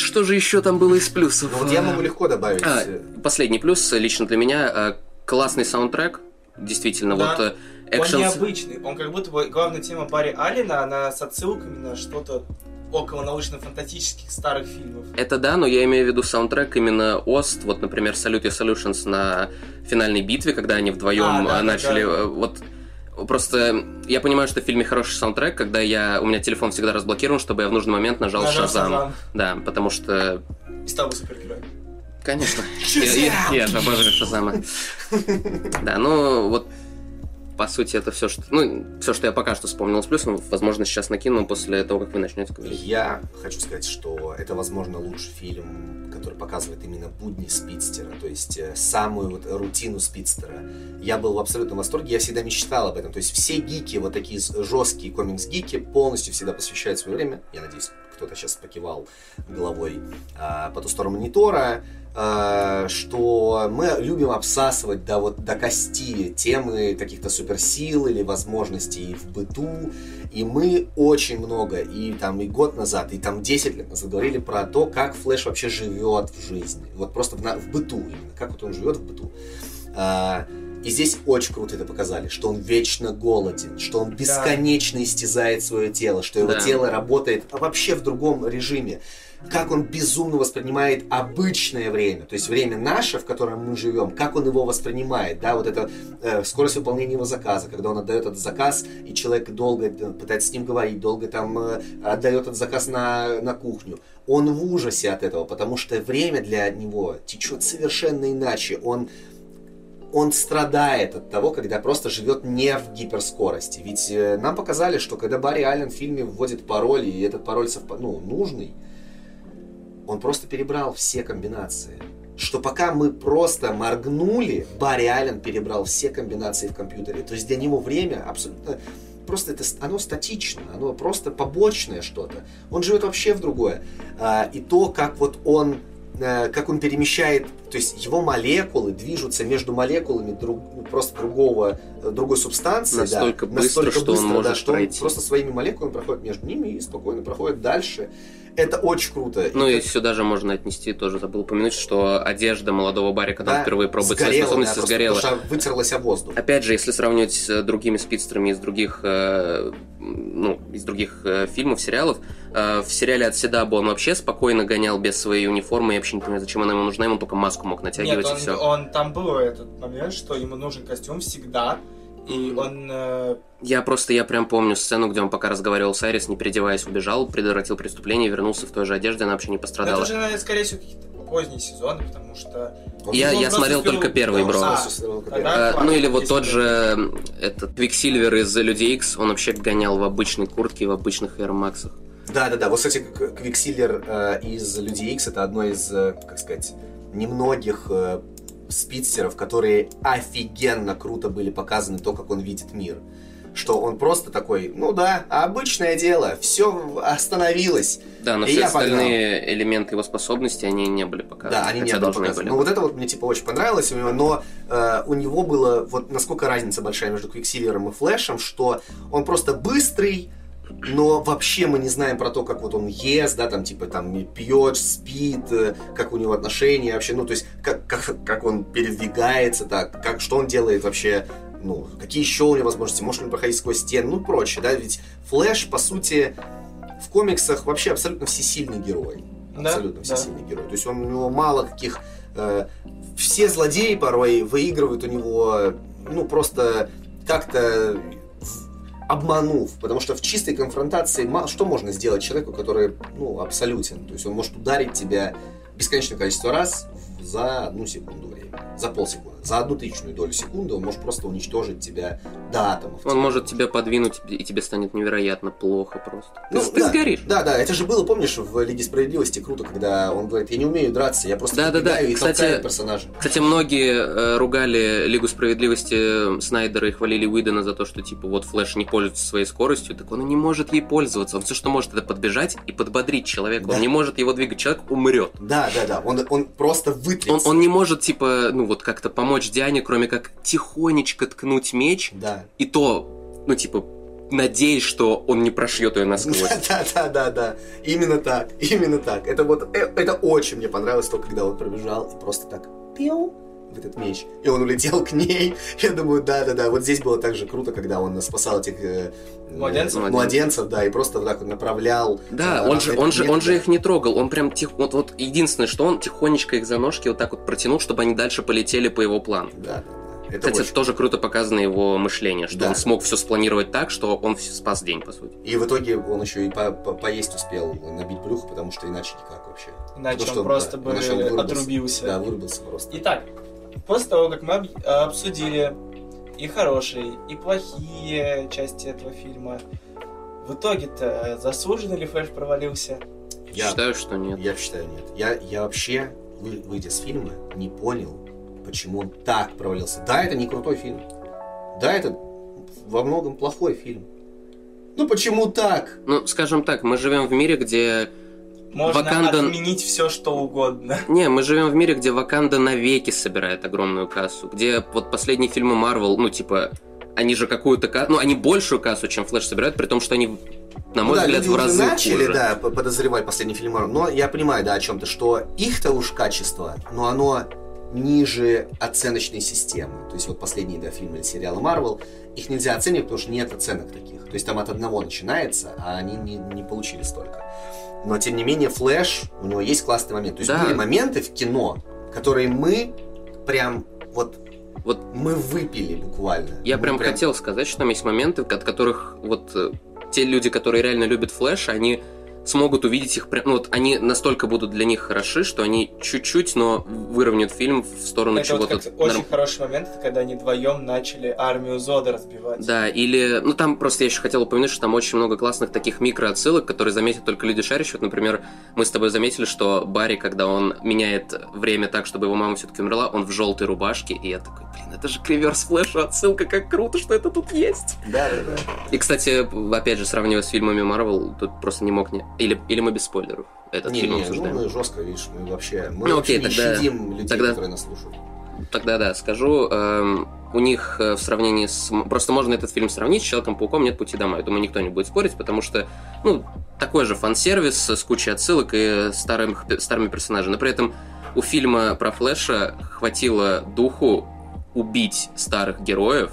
Что же еще там было из плюсов? Ну вот я могу легко добавить. А, э, последний плюс лично для меня э, классный саундтрек. Действительно, Да. вот э, Он экшен... необычный. Он как будто бы главная тема Барри Аллена, она с отсылками на что-то около научно-фантастических старых фильмов. Это да, но я имею в виду саундтрек именно Ост, вот, например, Salute Your Solutions на финальной битве, когда они вдвоем А, да, начали, да. вот, просто я понимаю, что в фильме хороший саундтрек, когда я, у меня телефон всегда разблокирован, чтобы я в нужный момент нажал Нажал Шазам. Шазам. Да, потому что, И стал бы супергероем. конечно, я, я- я же обожаю Шазама. Да, ну, вот, по сути, это все, что, ну, все, что я пока что вспомнил с плюсом, возможно, сейчас накину после того, как вы начнете говорить. Я хочу сказать, что это, возможно, лучший фильм, который показывает именно будни спидстера, то есть э, самую вот рутину спидстера. Я был в абсолютном восторге, я всегда мечтал об этом. То есть все гики, вот такие жесткие комикс-гики, полностью всегда посвящают свое время. Я надеюсь, кто-то сейчас покивал головой а, по ту сторону монитора, что мы любим обсасывать до, вот, до кости темы каких-то суперсил или возможностей в быту, и мы очень много, и там и год назад, и там 10 лет назад говорили про то, как Флэш вообще живет в жизни. Вот просто в, в быту именно, как вот он живет в быту. А, и здесь очень круто это показали, что он вечно голоден, что он бесконечно истязает свое тело, что его Да. тело работает вообще в другом режиме. Как он безумно воспринимает обычное время, то есть время наше, в котором мы живем, как он его воспринимает, да, вот это э, скорость выполнения его заказа, когда он отдает этот заказ, и человек долго э, пытается с ним говорить, долго там э, отдает этот заказ на, на кухню. Он в ужасе от этого, потому что время для него течет совершенно иначе. Он он страдает от того, когда просто живет не в гиперскорости. Ведь э, нам показали, что когда Барри Аллен в фильме вводит пароль, и этот пароль совпа- ну, нужный, он просто перебрал все комбинации. Что пока мы просто моргнули, Барри Аллен перебрал все комбинации в компьютере. То есть для него время абсолютно просто это, оно статично, оно просто побочное что-то. Он живет вообще в другое. А, И то, как вот он э, как он перемещает, то есть его молекулы движутся между молекулами друг, просто другого, э, другой субстанции. да, Настолько быстро, что он может да, что он пройти. просто своими молекулами проходит между ними и спокойно проходит дальше. Это очень круто. Ну и как- сюда же можно отнести, тоже забыл упомянуть, что одежда молодого Барри, когда он да, впервые пробует свои сгорела, способности, да, просто сгорела. потому что вытерлась о воздух. Опять же, если сравнивать с другими спидстерами из других, э, ну, из других э, фильмов, сериалов, э, в сериале от Седаба он вообще спокойно гонял без своей униформы, я вообще не понимаю, зачем она ему нужна, ему только маску мог натягивать Нет, и он, все. он- там был этот момент, что ему нужен костюм всегда, и он... э, Я просто, я прям помню сцену, где он пока разговаривал с Айрис, не переодеваясь, убежал, предотвратил преступление, вернулся в той же одежде, она вообще не пострадала. это уже, наверное, скорее всего, какие-то поздние сезоны, потому что... Он Я- я смотрел успел- только первый, бро. а, хватит, ну или вот тот же этот Квиксильвер из Людей Икс, он вообще гонял в обычной куртке, в обычных Air Max'ах. Да, да, да. Вот, кстати, К- Квиксильвер э, из Людей Икс это одно из, э, как сказать, немногих э, спидстеров, которые офигенно круто были показаны то, как он видит мир. Что он просто такой, ну да, обычное дело, все остановилось. Да, но И все я погнал. остальные элементы его способности, они не были показаны. Да, они не были показаны. были. Ну вот это вот мне типа очень понравилось у него, но э, у него было вот насколько разница большая между Квиксильвером и Флэшем, что он просто быстрый, но вообще мы не знаем про то, как вот он ест, да, там типа там пьет, спит, э, как у него отношения вообще, ну то есть как, как, как он передвигается, так, как, что он делает вообще, ну, какие еще у него возможности, может ли он проходить сквозь стены, ну прочее, да, ведь Флэш, по сути, в комиксах вообще абсолютно всесильный герой. Да, Абсолютно да. всесильный герой. То есть он, у него мало каких... э, все злодеи порой выигрывают у него, ну, просто как-то обманув, потому что в чистой конфронтации что можно сделать человеку, который, ну, абсолютен. То есть он может ударить тебя бесконечное количество раз за одну секунду времени, за полсекунды, за одну тысячную долю секунды он может просто уничтожить тебя до атомов. Он может тебя подвинуть, и тебе станет невероятно плохо просто. Ну, ты да, сгоришь. Да, да, это же было, помнишь, в Лиге Справедливости круто, когда он говорит, я не умею драться, я просто Да, да, да. и Кстати, персонажа. Кстати, многие э, ругали Лигу Справедливости Снайдера и хвалили Уидона за то, что типа вот Флэш не пользуется своей скоростью, так он и не может ей пользоваться. Он все, что может, это подбежать и подбодрить человека. Да. Он не может его двигать, человек умрет. Да, да, да, он, он просто Он, вытрется. он не может, типа, ну вот как-то помочь Диане, кроме как тихонечко ткнуть меч, Да. и то, ну типа, надеясь, что он не прошьет ее насквозь. Да, да, да, да. Именно так, именно так. Это вот, э, это очень мне понравилось, то, когда он пробежал и просто так пиу в этот меч. И он улетел к ней. Я думаю, да, да, да. Вот здесь было так же круто, когда он спасал этих э, Младенцев? э, младенцев, да, и просто вот так вот направлял. Да, э, он же, он же, он же их не трогал, он прям тихо, вот, вот единственное, что он тихонечко их за ножки вот так вот протянул, чтобы они дальше полетели по его плану. Да. Это Кстати, очень это тоже круто показано его мышление, что Да. он смог все спланировать так, что он спас день, по сути. И в итоге он еще и по- по- поесть успел, набить брюхо, потому что иначе никак вообще. Иначе Ну, что он просто да, бы иначе он вырубился. отрубился. Да, вырубился просто. Итак, после того, как мы об- обсудили и хорошие, и плохие части этого фильма, в итоге-то заслуженно ли Флэш провалился? Я, Считаю, что нет. я считаю, нет. Я, я вообще, вы- выйдя с фильма, не понял, почему он так провалился. Да, это не крутой фильм. Да, это во многом плохой фильм. Ну почему так? Ну, скажем так, мы живем в мире, где... Можно Ваканда- отменить все, что угодно. Не, мы живем в мире, где Ваканда навеки собирает огромную кассу. Где вот последние фильмы Марвел, ну, типа, они же какую-то кассу... Ну, они большую кассу, чем Флэш собирают, при том, что они, на мой Ну да, взгляд, люди в разы начали, хуже. да, подозревать последний фильм Марвел. Но я понимаю, да, о чем-то, что их-то уж качество, но оно ниже оценочной системы. То есть вот последние да, фильмы или сериалы Марвел, их нельзя оценивать, потому что нет оценок таких. То есть там от одного начинается, а они не, не получили столько. Но тем не менее, Флэш, у него есть классный момент. То есть Да. были моменты в кино, которые мы прям вот Вот мы выпили буквально. Я Мы прям, хотел сказать, что там есть моменты, от которых вот э, те люди, которые реально любят Флэш, они смогут увидеть их прям, ну вот они настолько будут для них хороши, что они чуть-чуть, но выровняют фильм в сторону вот чего-то как очень норм- хороший момент, это когда они вдвоем начали армию Зода разбивать. Да, или, ну там просто я еще хотел упомянуть, что там очень много классных таких микроотсылок, которые заметят только люди шарящие. Вот, например, мы с тобой заметили, что Барри, когда он меняет время так, чтобы его мама все-таки умерла, он в желтой рубашке, и я такой, блин, это же криверс флеша, отсылка, как круто, что это тут есть. Да, да, да. И, кстати, опять же, сравнивая с фильмами Марвел, тут просто не мог не... Или, или мы без спойлеров этот Не, фильм не, ну обсуждаем? мы жестко, видишь, мы вообще, мы Ну, окей, не тогда- щадим людей, тогда- которые нас слушают. Тогда да, скажу. эм, у них э, в сравнении с... Просто можно этот фильм сравнить с Человеком-пауком «Нет пути домой». Я думаю, никто не будет спорить, потому что, ну, такой же фан-сервис с кучей отсылок и старым, старыми персонажами. Но при этом у фильма про Флэша хватило духу убить старых героев,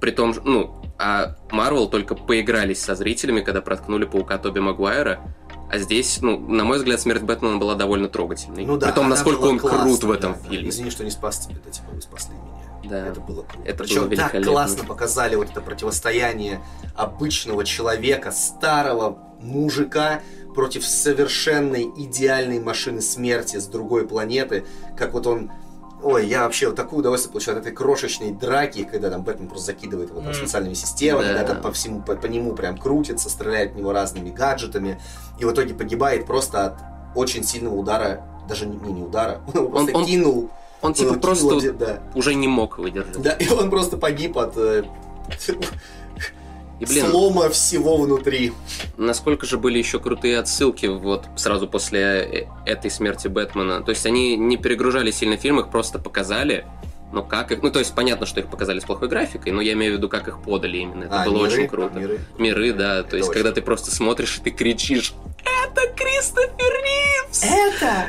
при том, ну, а Марвел только поигрались со зрителями, когда проткнули паука Тоби Магуайра, а здесь, ну, на мой взгляд, смерть Бэтмена была довольно трогательной. Ну да, при том, насколько он крут классной, в этом да, фильме. Извини, что не спас тебя, да, типа вы спасли меня. Да. Это было круто. Это Причем было так классно показали вот это противостояние обычного человека, старого мужика против совершенной идеальной машины смерти с другой планеты, как вот он Ой, я вообще вот такое удовольствие получаю от этой крошечной драки, когда там Бэтмен просто закидывает его там специальными системами, Да. когда там по всему, по, по нему прям крутится, стреляет в него разными гаджетами, и в итоге погибает просто от очень сильного удара, даже не, не, не удара, он его просто он- кинул. Он типа э, кинул просто да. уже не мог выдержать. Да, и он просто погиб от э, И, блин, слома всего внутри. насколько же были еще крутые отсылки вот сразу после э- этой смерти Бэтмена. То есть они не перегружали сильно фильм, их просто показали. Но как их... Ну, то есть понятно, что их показали с плохой графикой, но я имею в виду, как их подали именно. Это А, было миры, очень круто. миры. Миры, да. Это То есть, очень когда ты просто смотришь и ты кричишь «Это Кристофер Ривз! Это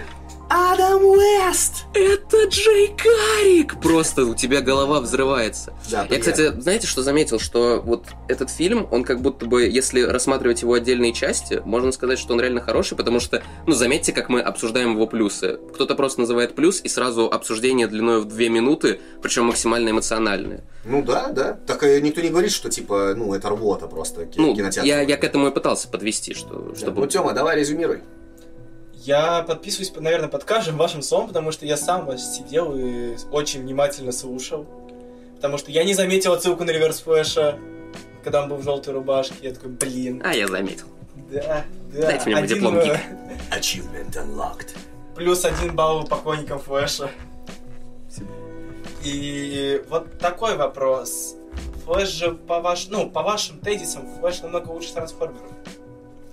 Адам Уэст! Это Джей Карик!» Просто у тебя голова взрывается. Да, Я, кстати, знаете, что заметил? Что вот этот фильм, он как будто бы, если рассматривать его отдельные части, можно сказать, что он реально хороший, потому что, ну, заметьте, как мы обсуждаем его плюсы. Кто-то просто называет плюс, и сразу обсуждение длиной в две минуты, причем максимально эмоциональное. Ну да, да. Так и никто не говорит, что типа, ну, это работа просто Ну, кинотеатр. я, я к этому и пытался подвести, что, Да. чтобы... Ну, Тёма, давай резюмируй. Я подписываюсь, наверное, под каждым вашим словом, потому что я сам вас сидел и очень внимательно слушал. Потому что я не заметил отсылку на реверс флэша, когда он был в желтой рубашке. Я такой, блин, А, я заметил. да, да. Дайте мне Один, диплом, э, гик. Achievement unlocked. Плюс один балл поклонникам флэша. И вот такой вопрос. Флэш же по ваш, ну, по вашим тезисам, Флэш намного лучше трансформеров.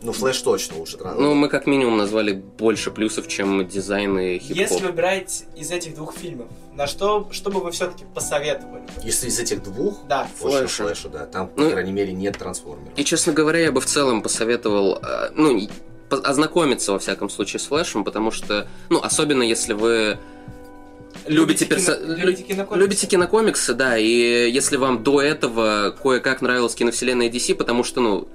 Ну, Флэш точно лучше трансформеров. Ну, мы как минимум назвали больше плюсов, чем дизайн и хип-хоп. Если выбирать из этих двух фильмов, на что, что бы вы все-таки посоветовали? Если из этих двух, Да. Флэша, Флэша. Да. Там, Ну, по крайней мере, нет трансформеров. И, честно говоря, я бы в целом посоветовал, э, ну, ознакомиться, во всяком случае, с Флэшем, потому что, ну, особенно если вы любите, Любите перса- кино- лю- любите кинокомиксы? любите кинокомиксы, да, и если вам до этого кое-как нравилась киновселенная DC, потому что, ну,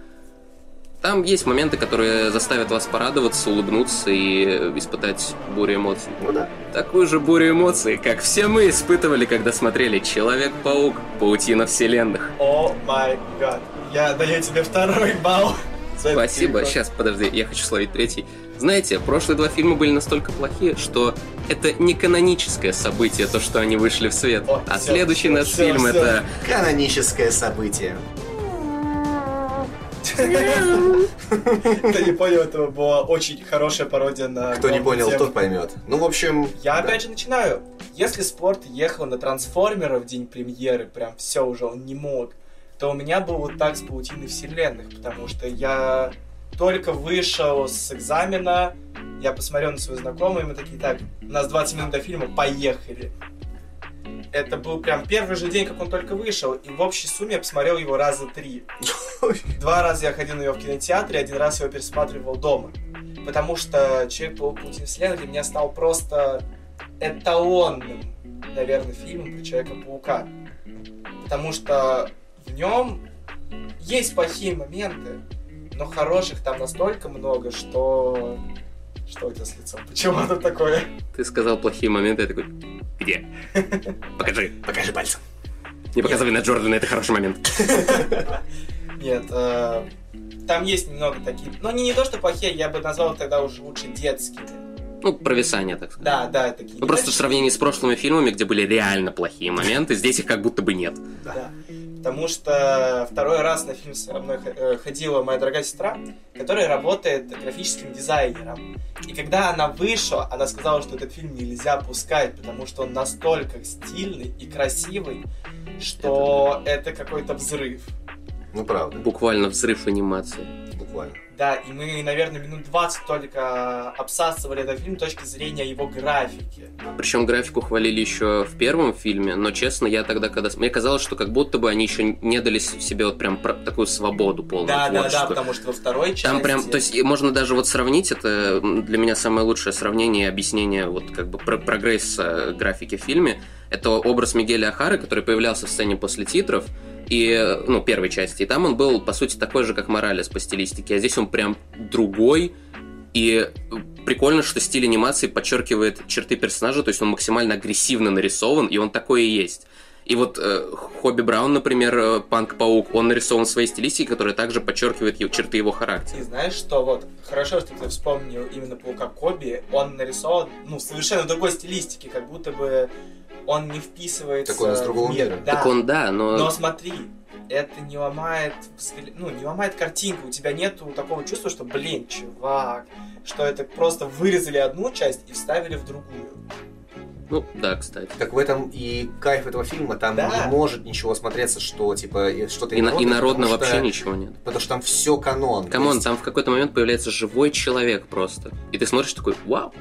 там есть моменты, которые заставят вас порадоваться, улыбнуться и испытать бурю эмоций. Ну да. Такую же бурю эмоций, как все мы испытывали, когда смотрели Человек-паук, Паутина вселенных. О май гад. Я даю тебе второй балл. Спасибо. Сейчас, подожди, я хочу словить третий. Знаете, прошлые два фильма были настолько плохие, что это не каноническое событие, то, что они вышли в свет. О, а всё, следующий всё, наш всё, фильм всё. это... Каноническое событие. Кто не понял, это была очень хорошая пародия на... Кто не понял, тот поймет. Ну, в общем... Я опять же начинаю. Если спорт ехал на трансформера в день премьеры, прям все уже он не мог, то у меня был вот так с паутиной вселенных, потому что я только вышел с экзамена, я посмотрел на свою знакомую, и мы такие, так, у нас 20 минут до фильма, поехали. Это был прям первый же день, как он только вышел, и в общей сумме я посмотрел его раза три. Два раза я ходил на него в кинотеатре, один раз его пересматривал дома. Потому что Человек-паук Паутина Вселенной для меня стал просто эталонным, наверное, фильмом про Человека-паука. Потому что в нем есть плохие моменты, но хороших там настолько много, что... Что это с лицом? Почему оно такое? Ты сказал плохие моменты, я такой... Где? Покажи. Покажи пальцем. Не показывай на Джордана, это хороший момент. Нет, э, там есть немного такие... Но они не то, что плохие, я бы назвал тогда уже лучше детскими. Ну, провисание, так сказать. Да, да, такие. Ну, просто в сравнении с прошлыми фильмами, где были реально плохие моменты, здесь их как будто бы нет. Да. Потому что второй раз на фильм со мной э, ходила моя дорогая сестра, которая работает графическим дизайнером. И когда она вышла, она сказала, что этот фильм нельзя пускать, потому что он настолько стильный и красивый, что это, какой-то взрыв. Ну, правда. Буквально взрыв анимации. Буквально. Да, и мы, наверное, минут 20 только обсасывали этот фильм с точки зрения его графики. Причем графику хвалили еще в первом фильме, но честно, я тогда, когда... Мне казалось, что как будто бы они еще не дали себе вот прям такую свободу полную Да, да, да, потому что во второй части... Там прям, то есть можно даже вот сравнить, это для меня самое лучшее сравнение и объяснение вот как бы про- прогресса графики в фильме. Это образ Мигеля Ахары, который появлялся в сцене после титров, и, ну, первой части. И там он был, по сути, такой же, как Моралес по стилистике, а здесь он прям другой, и прикольно, что стиль анимации подчеркивает черты персонажа, то есть он максимально агрессивно нарисован, и он такой и есть. И вот э, Хобби Браун, например, э, Панк-паук, он нарисован в своей стилистике, которая также подчеркивает его- черты его характера. И знаешь, что вот хорошо, что ты вспомнил именно Паука Коби, он нарисован, ну, совершенно другой стилистике, как будто бы он не вписывается Так он из в другого мир. мира. Да. Так он, да, но... Но смотри, это не ломает, ну, не ломает картинку. У тебя нету такого чувства, что, блин, чувак, что это просто вырезали одну часть и вставили в другую. Ну, да, кстати. Так в этом и кайф этого фильма, там Да. не может ничего смотреться, что типа что-то И, на- и инородное, народно вообще что- ничего нет. Потому что там все канон. Come on, есть- там в какой-то момент появляется живой человек просто. И ты смотришь такой, вау.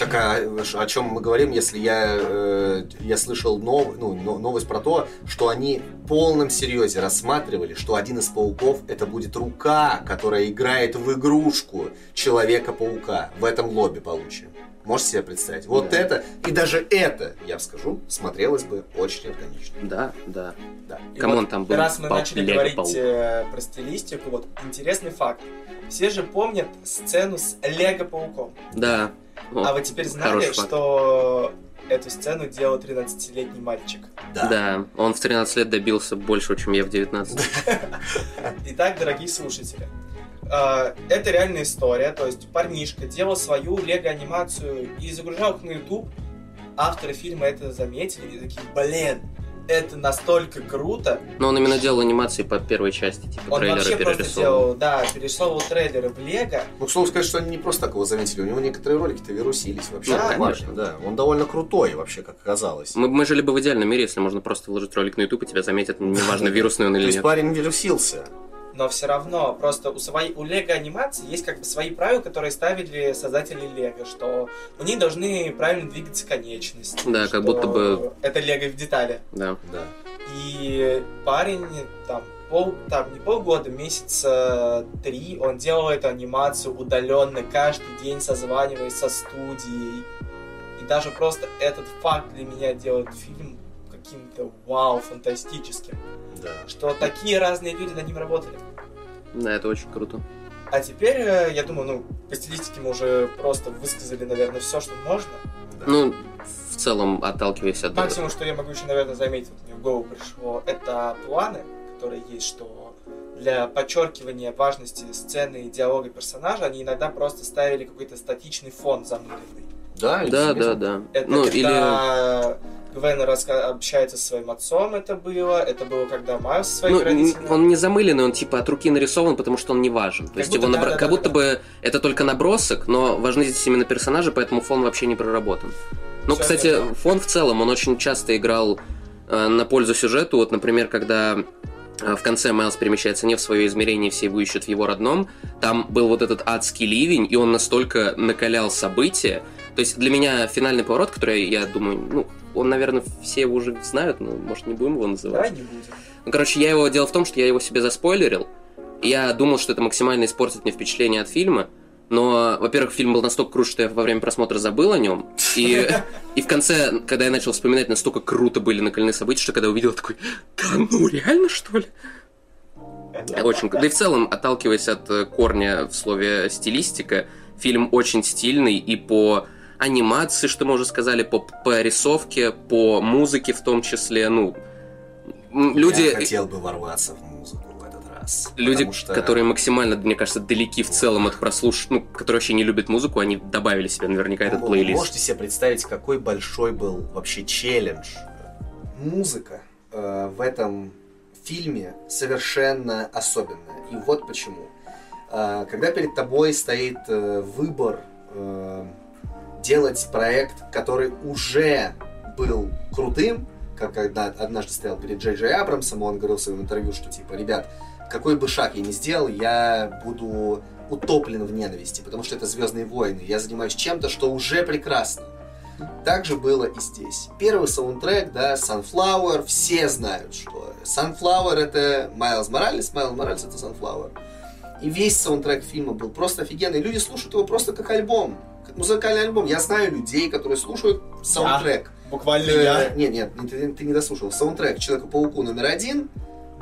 Так а о чем мы говорим, если я, э, я слышал нов, ну, но- новость про то, что они в полном серьезе рассматривали, что один из пауков это будет рука, которая играет в игрушку Человека-паука в этом лобби получим. Можете себе представить? Вот Да. это, и даже это, я скажу, смотрелось бы очень органично. Да, да. Да. Come on, вот там был Раз мы паук, начали говорить паук. э, про стилистику, вот интересный факт. Все же помнят сцену с Лего-пауком. Да. О, а вы теперь знали, что эту сцену делал 13-летний мальчик? Да. он в 13 лет добился большего, чем я в 19. Итак, дорогие слушатели, э, это реальная история, то есть парнишка делал свою лего-анимацию и загружал их на YouTube. Авторы фильма это заметили и такие, блин, это настолько круто. Но он именно делал анимации по первой части, типа Он трейлера вообще просто перерисовывал. делал, да, перерисовывал трейлеры в Лего. Ну, к слову сказать, что они не просто так его заметили, у него некоторые ролики-то вирусились вообще. Да, это конечно. важно, да. Он довольно крутой вообще, как оказалось. Мы, мы жили бы в идеальном мире, если можно просто вложить ролик на YouTube, и тебя заметят, неважно, вирусный он То или есть нет. парень вирусился. Но все равно, просто у, своей, у Лего анимации есть как бы свои правила, которые ставили создатели Лего, что у них должны правильно двигаться конечности. Да, как будто бы- Это Лего в детали. Да. Да. И парень там пол, там не полгода, месяца три, он делал эту анимацию удаленно, каждый день созваниваясь со студией. И даже просто этот факт для меня делает фильм каким-то вау, фантастическим. Да. Что такие разные люди над ним работали. Да, это очень круто. А теперь, э, я думаю, ну, по стилистике мы уже просто высказали, наверное, все, что можно. да. Ну, в целом, отталкиваясь от... Максимум, что я могу еще, наверное, заметить, вот мне в голову пришло, это планы, которые есть, что для подчеркивания важности сцены и диалога персонажа они иногда просто ставили какой-то статичный фон замыленный. Да, Да, да, да. Это ну, или... Гвен раска- общается со своим отцом, это было. Это было, когда Майлз со своими Ну, родителями. он не замыленный, он типа от руки нарисован, потому что он не важен. То Как есть будто его да, набра- да, как да, будто да. бы это только набросок, но важны здесь именно персонажи, поэтому фон вообще не проработан. Ну, Всё кстати, верно. фон в целом, он очень часто играл э, на пользу сюжету. Вот, например, когда э, в конце Майлз перемещается не в свое измерение, все его ищут в его родном, там был вот этот адский ливень, и он настолько накалял события. То есть для меня финальный поворот, который, я думаю, ну, он, наверное, все его уже знают, но, может, не будем его называть. Давай не будем. Ну, короче, я его дело в том, что я его себе заспойлерил. Я думал, что это максимально испортит мне впечатление от фильма. Но, во-первых, фильм был настолько крут, что я во время просмотра забыл о нем. И, и в конце, когда я начал вспоминать, настолько круто были накалены события, что когда увидел, такой, да ну реально, что ли? Очень. Да и в целом, отталкиваясь от э, корня в слове стилистика, фильм очень стильный и по анимации, что мы уже сказали, по, по рисовке, по музыке в том числе, ну, люди... Я хотел бы ворваться в музыку в этот раз. Люди, что- которые максимально, мне кажется, далеки в целом от прослуш... ну, которые вообще не любят музыку, они добавили себе наверняка этот Вы плейлист. Можете себе представить, какой большой был вообще челлендж? Музыка э, в этом фильме совершенно особенная. И вот почему. Э, когда перед тобой стоит э, выбор э, делать проект, который уже был крутым, как когда однажды стоял перед Джей Джей Абрамсом, он говорил в своем интервью, что типа, ребят, какой бы шаг я ни сделал, я буду утоплен в ненависти, потому что это Звездные войны. Я занимаюсь чем-то, что уже прекрасно. Так же было и здесь. Первый саундтрек, да, Sunflower, все знают, что Sunflower это Майлз Моралес, Майлз Моралес это Sunflower. И весь саундтрек фильма был просто офигенный. Люди слушают его просто как альбом, как музыкальный альбом. Я знаю людей, которые слушают саундтрек. Буквально Э, я. Нет, нет, ты, ты не дослушал. Саундтрек Человеку-пауку номер один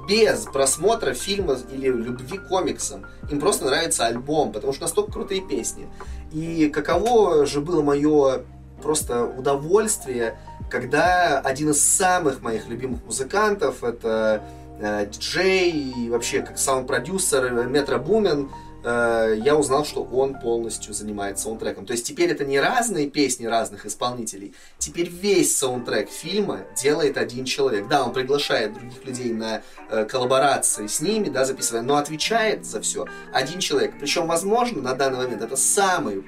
без просмотра фильма или любви к комиксам. Им просто нравится альбом, потому что настолько крутые песни. И каково же было мое просто удовольствие, когда один из самых моих любимых музыкантов, это э, диджей и вообще как саунд-продюсер э, Метро Бумен, э, я узнал, что он полностью занимается саундтреком. То есть теперь это не разные песни разных исполнителей, теперь весь саундтрек фильма делает один человек. Да, он приглашает других людей на коллаборации с ними, да, записывая, но отвечает за все один человек. Причем, возможно, на данный момент это самый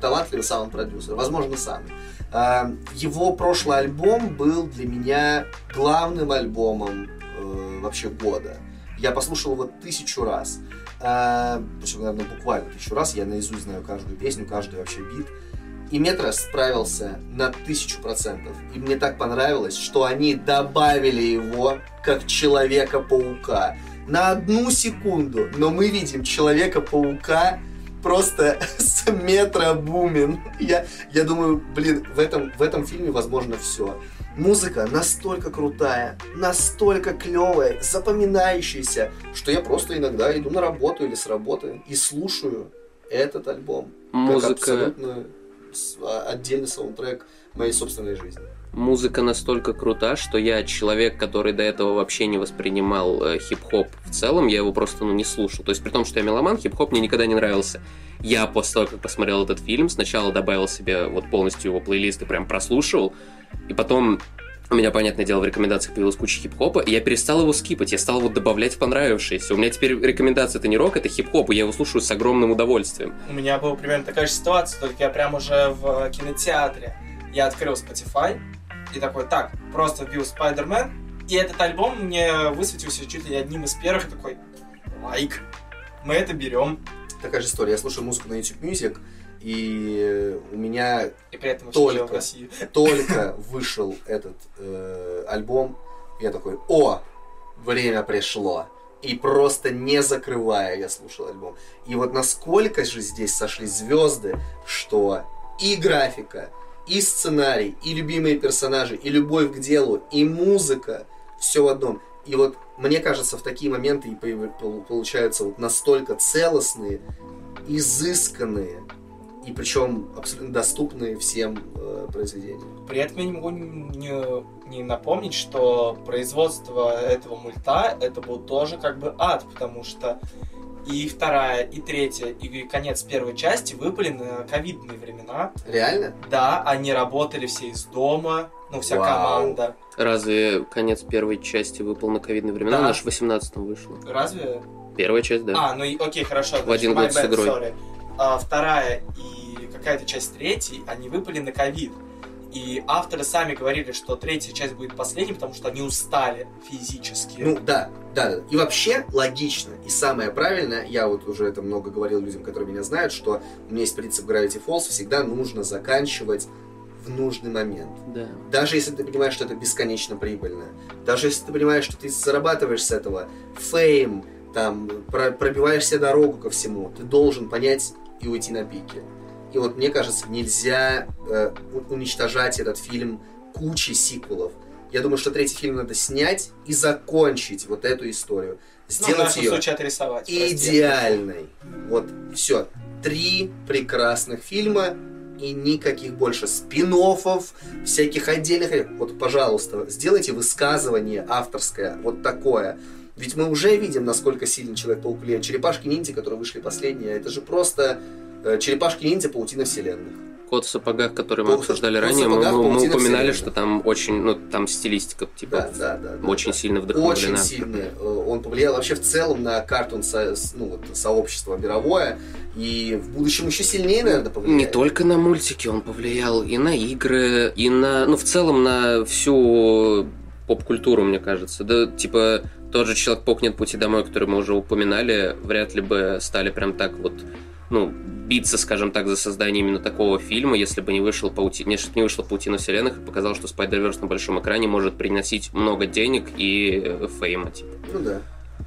талантливый саунд-продюсер, возможно, самый. Его прошлый альбом был для меня главным альбомом э, вообще года. Я послушал его тысячу раз. Э, Причем, наверное, буквально тысячу раз. Я наизусть знаю каждую песню, каждый вообще бит. И Метро справился на тысячу процентов. И мне так понравилось, что они добавили его как Человека-паука. На одну секунду, но мы видим Человека-паука просто с метро бумин. Я, я думаю, блин, в этом, в этом фильме возможно все. Музыка настолько крутая, настолько клевая, запоминающаяся, что я просто иногда иду на работу или с работы и слушаю этот альбом. Как Музыка, абсолютно с- а, отдельный саундтрек моей собственной жизни. Музыка настолько крута, что я человек, который до этого вообще не воспринимал э, хип-хоп в целом, я его просто ну, не слушал. То есть при том, что я меломан, хип-хоп мне никогда не нравился. Я после того, как посмотрел этот фильм, сначала добавил себе вот полностью его плейлист и прям прослушивал, и потом у меня, понятное дело, в рекомендациях появилась куча хип-хопа, и я перестал его скипать, я стал его добавлять в понравившиеся. У меня теперь рекомендация это не рок, это хип-хоп, и я его слушаю с огромным удовольствием. У меня была примерно такая же ситуация, только я прям уже в кинотеатре. Я открыл Spotify и такой, так, просто вбил Spider-Man, и этот альбом мне высветился чуть ли одним из первых, и такой, лайк, мы это берем. Такая же история. Я слушаю музыку на YouTube Music, и у меня И при этом Только. живем в России. только вышел этот э, альбом, я такой, о, время пришло. И просто не закрывая я слушал альбом. И вот насколько же здесь сошли звезды, что и графика, и сценарий, и любимые персонажи, и любовь к делу, и музыка, все в одном. И вот мне кажется, в такие моменты и получаются вот настолько целостные, изысканные, и причем абсолютно доступные всем э, произведения. При этом я не могу не, не напомнить, что производство этого мульта это был тоже как бы ад, потому что и вторая, и третья, и конец первой части выпали на ковидные времена. Реально? Да, они работали все из дома, ну, вся Вау. команда. Разве конец первой части выпал на ковидные времена? Да. Она же в 18-м вышла. Разве? Первая часть, да. А, ну и окей, хорошо. В один год с игрой. sorry. А, вторая и какая-то часть третьей, они выпали на ковид. И авторы сами говорили, что третья часть будет последней, потому что они устали физически. Ну да, да, да. И вообще логично. И самое правильное, я вот уже это много говорил людям, которые меня знают, что у меня есть принцип Gravity Falls, всегда нужно заканчивать в нужный момент. Да. Даже если ты понимаешь, что это бесконечно прибыльно, даже если ты понимаешь, что ты зарабатываешь с этого фейм, там, про- пробиваешь себе дорогу ко всему, ты должен понять и уйти на пике. И вот мне кажется, нельзя э, уничтожать этот фильм кучей сиквелов. Я думаю, что третий фильм надо снять и закончить вот эту историю. Ну, в Сделать нашем ее случае отрисовать. идеальной. Вот все. Три прекрасных фильма и никаких больше спин всяких отдельных. Вот, пожалуйста, сделайте высказывание авторское, вот такое. Ведь мы уже видим, насколько сильно Человек-паук влияет. Черепашки-ниндзя, которые вышли последние, это же просто э, Черепашки-ниндзя паутина вселенных. Кот в сапогах, который мы в- обсуждали Кот ранее, мы, сапогах, мы- мы упоминали, вселенной. что там очень, ну, там стилистика, типа, Да, да, да. очень да. сильно вдохновлена. Очень сильно. Э, Он повлиял вообще в целом на картун со- ну, вот, сообщество мировое. И в будущем еще сильнее, наверное, повлияет. Не только на мультики он повлиял, и на игры, и на, ну, в целом на всю поп-культуру, мне кажется. Да, типа, тот же Человек-паук Нет пути домой, который мы уже упоминали, вряд ли бы стали прям так вот, ну, биться, скажем так, за создание именно такого фильма, если бы не вышел паути... не, не вышла паутина вселенных и показал, что Spider-Verse на большом экране может приносить много денег и фейма, типа. Ну да,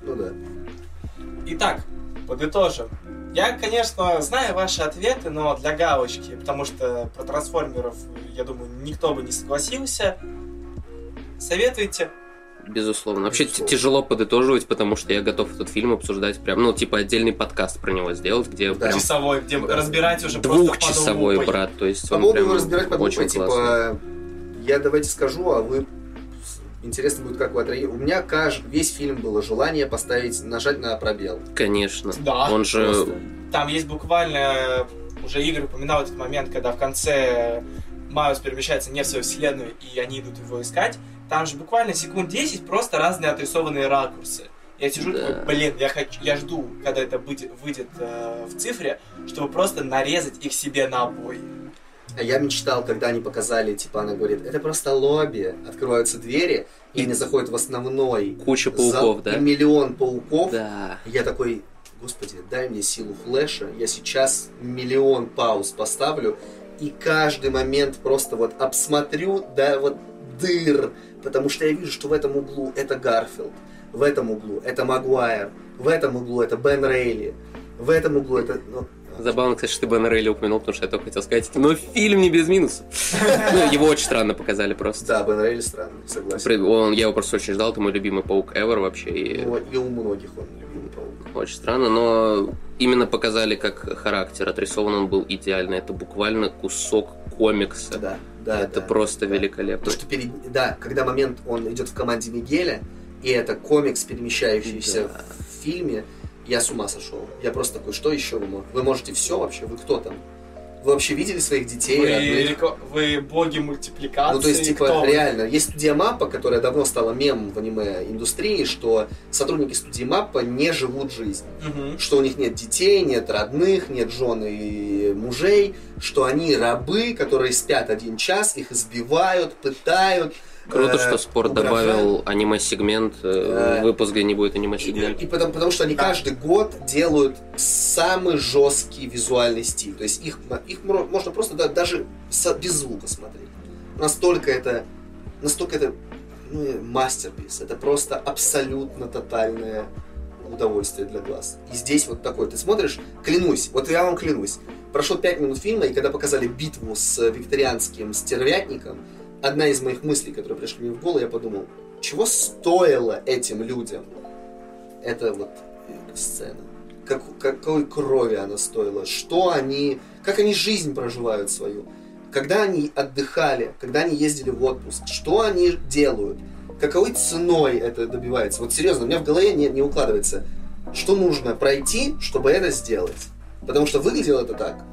ну да. Итак, подытожим. Я, конечно, знаю ваши ответы, но для галочки, потому что про трансформеров, я думаю, никто бы не согласился. Советуйте. Безусловно. Вообще Безусловно. тяжело подытоживать, потому что я готов этот фильм обсуждать прям, ну, типа отдельный подкаст про него сделать, где Да. прям Часовой, где разбирать уже двухчасовой, брат. То есть он прям его разбирать под очень лупой, типа, я давайте скажу, а вы интересно будет, как вы отреагируете. У меня кажд... весь фильм было желание поставить, нажать на пробел. Конечно. Да, он же... Просто. Там есть буквально, уже Игорь упоминал этот момент, когда в конце Майус перемещается не в свою вселенную, и они идут его искать. Там же буквально секунд 10 просто разные отрисованные ракурсы. Я сижу Да. такой, блин, я хочу, я жду, когда это выйдет, выйдет э, в цифре, чтобы просто нарезать их себе на обои. А я мечтал, когда они показали, типа, она говорит, это просто лобби, открываются двери, и они заходят в основной Куча зал, пауков, и да? миллион пауков. Да. Я такой, господи, дай мне силу флеша, я сейчас миллион пауз поставлю, и каждый момент просто вот обсмотрю до вот дыр, потому что я вижу, что в этом углу это Гарфилд, в этом углу это Магуайр, в этом углу это Бен Рейли, в этом углу это... ну, Забавно, кстати, что ты Бена Рейли упомянул, потому что я только хотел сказать, но фильм не без минусов. Ну, его очень странно показали просто. Да, Бен Рейли странный, согласен. Он, я его просто очень ждал, это мой любимый паук ever вообще. И... Ну, и у многих он любимый. Человек-паук. Очень странно, но именно показали, как характер отрисован, он был идеальный. Это буквально кусок комикса. Да, да. это да, просто да. великолепно. То, что перед... Да, когда момент он идет в команде Мигеля, и это комикс, перемещающийся Да. в фильме, я с ума сошел. Я просто такой, что еще вы можете? Вы можете все вообще? Вы кто там? Вы вообще видели своих детей? Вы, реко- вы боги мультипликации. Ну, то есть, типа, кто вы? реально, есть студия Маппа, которая давно стала мемом в аниме-индустрии, что сотрудники студии Маппа не живут жизнь. Мгм. Что у них нет детей, нет родных, нет жен и мужей, что они рабы, которые спят один час, их избивают, пытают. Круто, э, что спорт добавил аниме-сегмент. э, Да. Выпуск, где не будет И, аниме-сегмента. и потому, потому что они Да. каждый год делают самый жесткий визуальный стиль. То есть их, их мо- можно просто да- даже со- без звука смотреть. Настолько это, настолько это ну, мастерпис. Это просто абсолютно тотальное удовольствие для глаз. И здесь вот такой, ты смотришь, клянусь, вот я вам клянусь, прошло 5 минут фильма, и когда показали битву с викторианским стервятником, одна из моих мыслей, которые пришли мне в голову, я подумал, чего стоило этим людям это вот сцена? Как, какой крови она стоила? Что они, как они жизнь проживают свою? Когда они отдыхали, когда они ездили в отпуск, что они делают? Каковой ценой это добивается? Вот серьезно, у меня в голове не, не укладывается, что нужно пройти, чтобы это сделать. Потому что выглядело это так,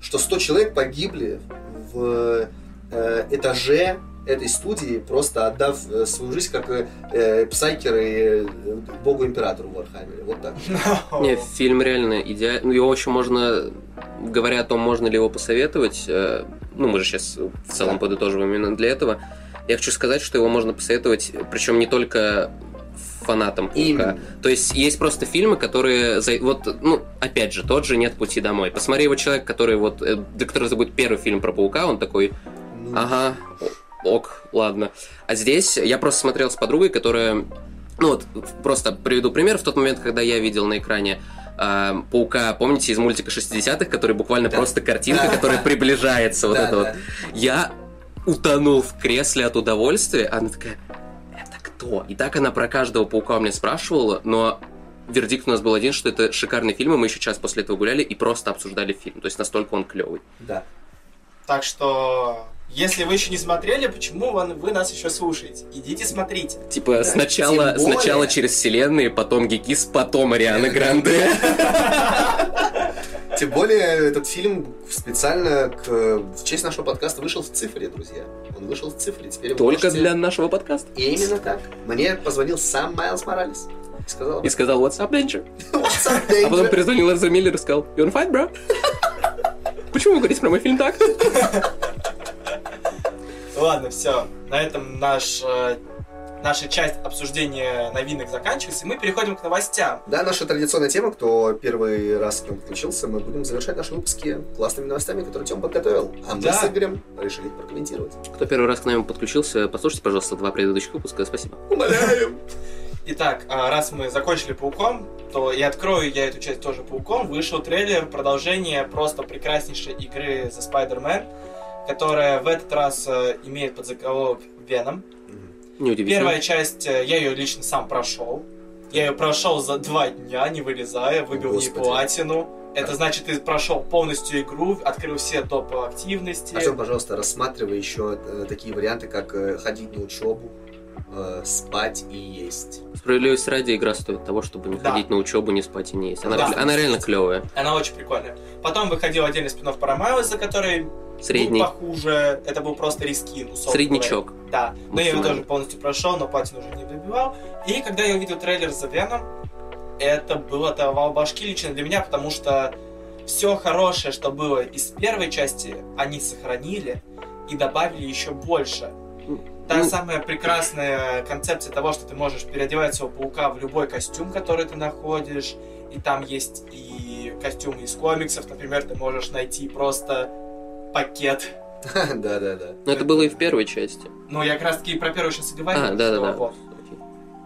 что 100 человек погибли в этаже этой студии, просто отдав э, свою жизнь как э, э, псайкеры э, богу императору в Вархаммере. Вот так. Не, фильм реально идеальный. Ну, его еще можно, говоря о том, можно ли его посоветовать, э, ну, мы же сейчас в целом Да. подытоживаем именно для этого, я хочу сказать, что его можно посоветовать, причем не только фанатам Паука. То есть есть просто фильмы, которые... за- Вот, ну, опять же, тот же «Нет пути домой». Посмотри его человек, который вот... э, Для которого это будет первый фильм про Паука, он такой, Ага, ок, ладно. А здесь я просто смотрел с подругой, которая... Ну вот, просто приведу пример. В тот момент, когда я видел на экране э, Паука, помните, из мультика 60-х, который буквально Да. просто картинка, которая приближается, вот это вот. Я утонул в кресле от удовольствия. Она такая, это кто? И так она про каждого Паука у меня спрашивала, но вердикт у нас был один, что это шикарный фильм, и мы еще час после этого гуляли и просто обсуждали фильм. То есть настолько он клевый. Да. Так что, если вы еще не смотрели, почему вы, вы нас еще слушаете? Идите смотрите. Типа Да, сначала, более- сначала через вселенные, потом Гикис, потом Ариана Гранде. Тем более, этот фильм специально к, в честь нашего подкаста вышел в цифре, друзья. Он вышел в цифре. Теперь Только можете- для нашего подкаста. И именно так. Мне позвонил сам Майлз Моралес. И сказал, И сказал, what's up, Danger? What's up, А потом Danger?» перезвонил Эзра Миллер и сказал, you on fight, bro? Почему вы говорите про мой фильм так? Ладно, все. На этом наш, э, наша часть обсуждения новинок заканчивается, и мы переходим к новостям. Да, наша традиционная тема, кто первый раз к нему подключился, мы будем завершать наши выпуски классными новостями, которые Тём подготовил. А мы Да. с Игорем решили их прокомментировать. Кто первый раз к нам подключился, послушайте, пожалуйста, два предыдущих выпуска. Спасибо. Умоляем! Итак, а, раз мы закончили Пауком, то и открою я эту часть тоже Пауком. Вышел трейлер продолжения просто прекраснейшей игры The Spider-Man, которая в этот раз э, имеет подзаголовок Веном. Неудивительно. Первая часть, э, я ее лично сам прошел. Я ее прошел за два дня, не вылезая, выбил ей Господи. платину. Это значит, ты прошел полностью игру, открыл все топ активности. Артем, пожалуйста, рассматривай еще э, такие варианты, как ходить на учебу, э, спать и есть. Справедливости ради, игра стоит того, чтобы не Да. ходить на учебу, не спать и не есть. Она, Да. она реально клевая. Она очень прикольная. Потом выходил отдельный спин про Майлза, который Средний. был похуже. Это был просто рискин, Среднячок. говоря. Да. Но я его тоже полностью прошел, но платину уже не добивал. И когда я увидел трейлер за Веном, это было оторвал башки лично для меня, потому что все хорошее, что было из первой части, они сохранили и добавили еще больше. Та Ну, самая прекрасная концепция того, что ты можешь переодевать своего паука в любой костюм, который ты находишь. И там есть и костюмы из комиксов, например, ты можешь найти просто пакет. Да-да-да. Но это было и в первой части. Ну, я как раз таки про первую сейчас и говорю. А, да-да-да.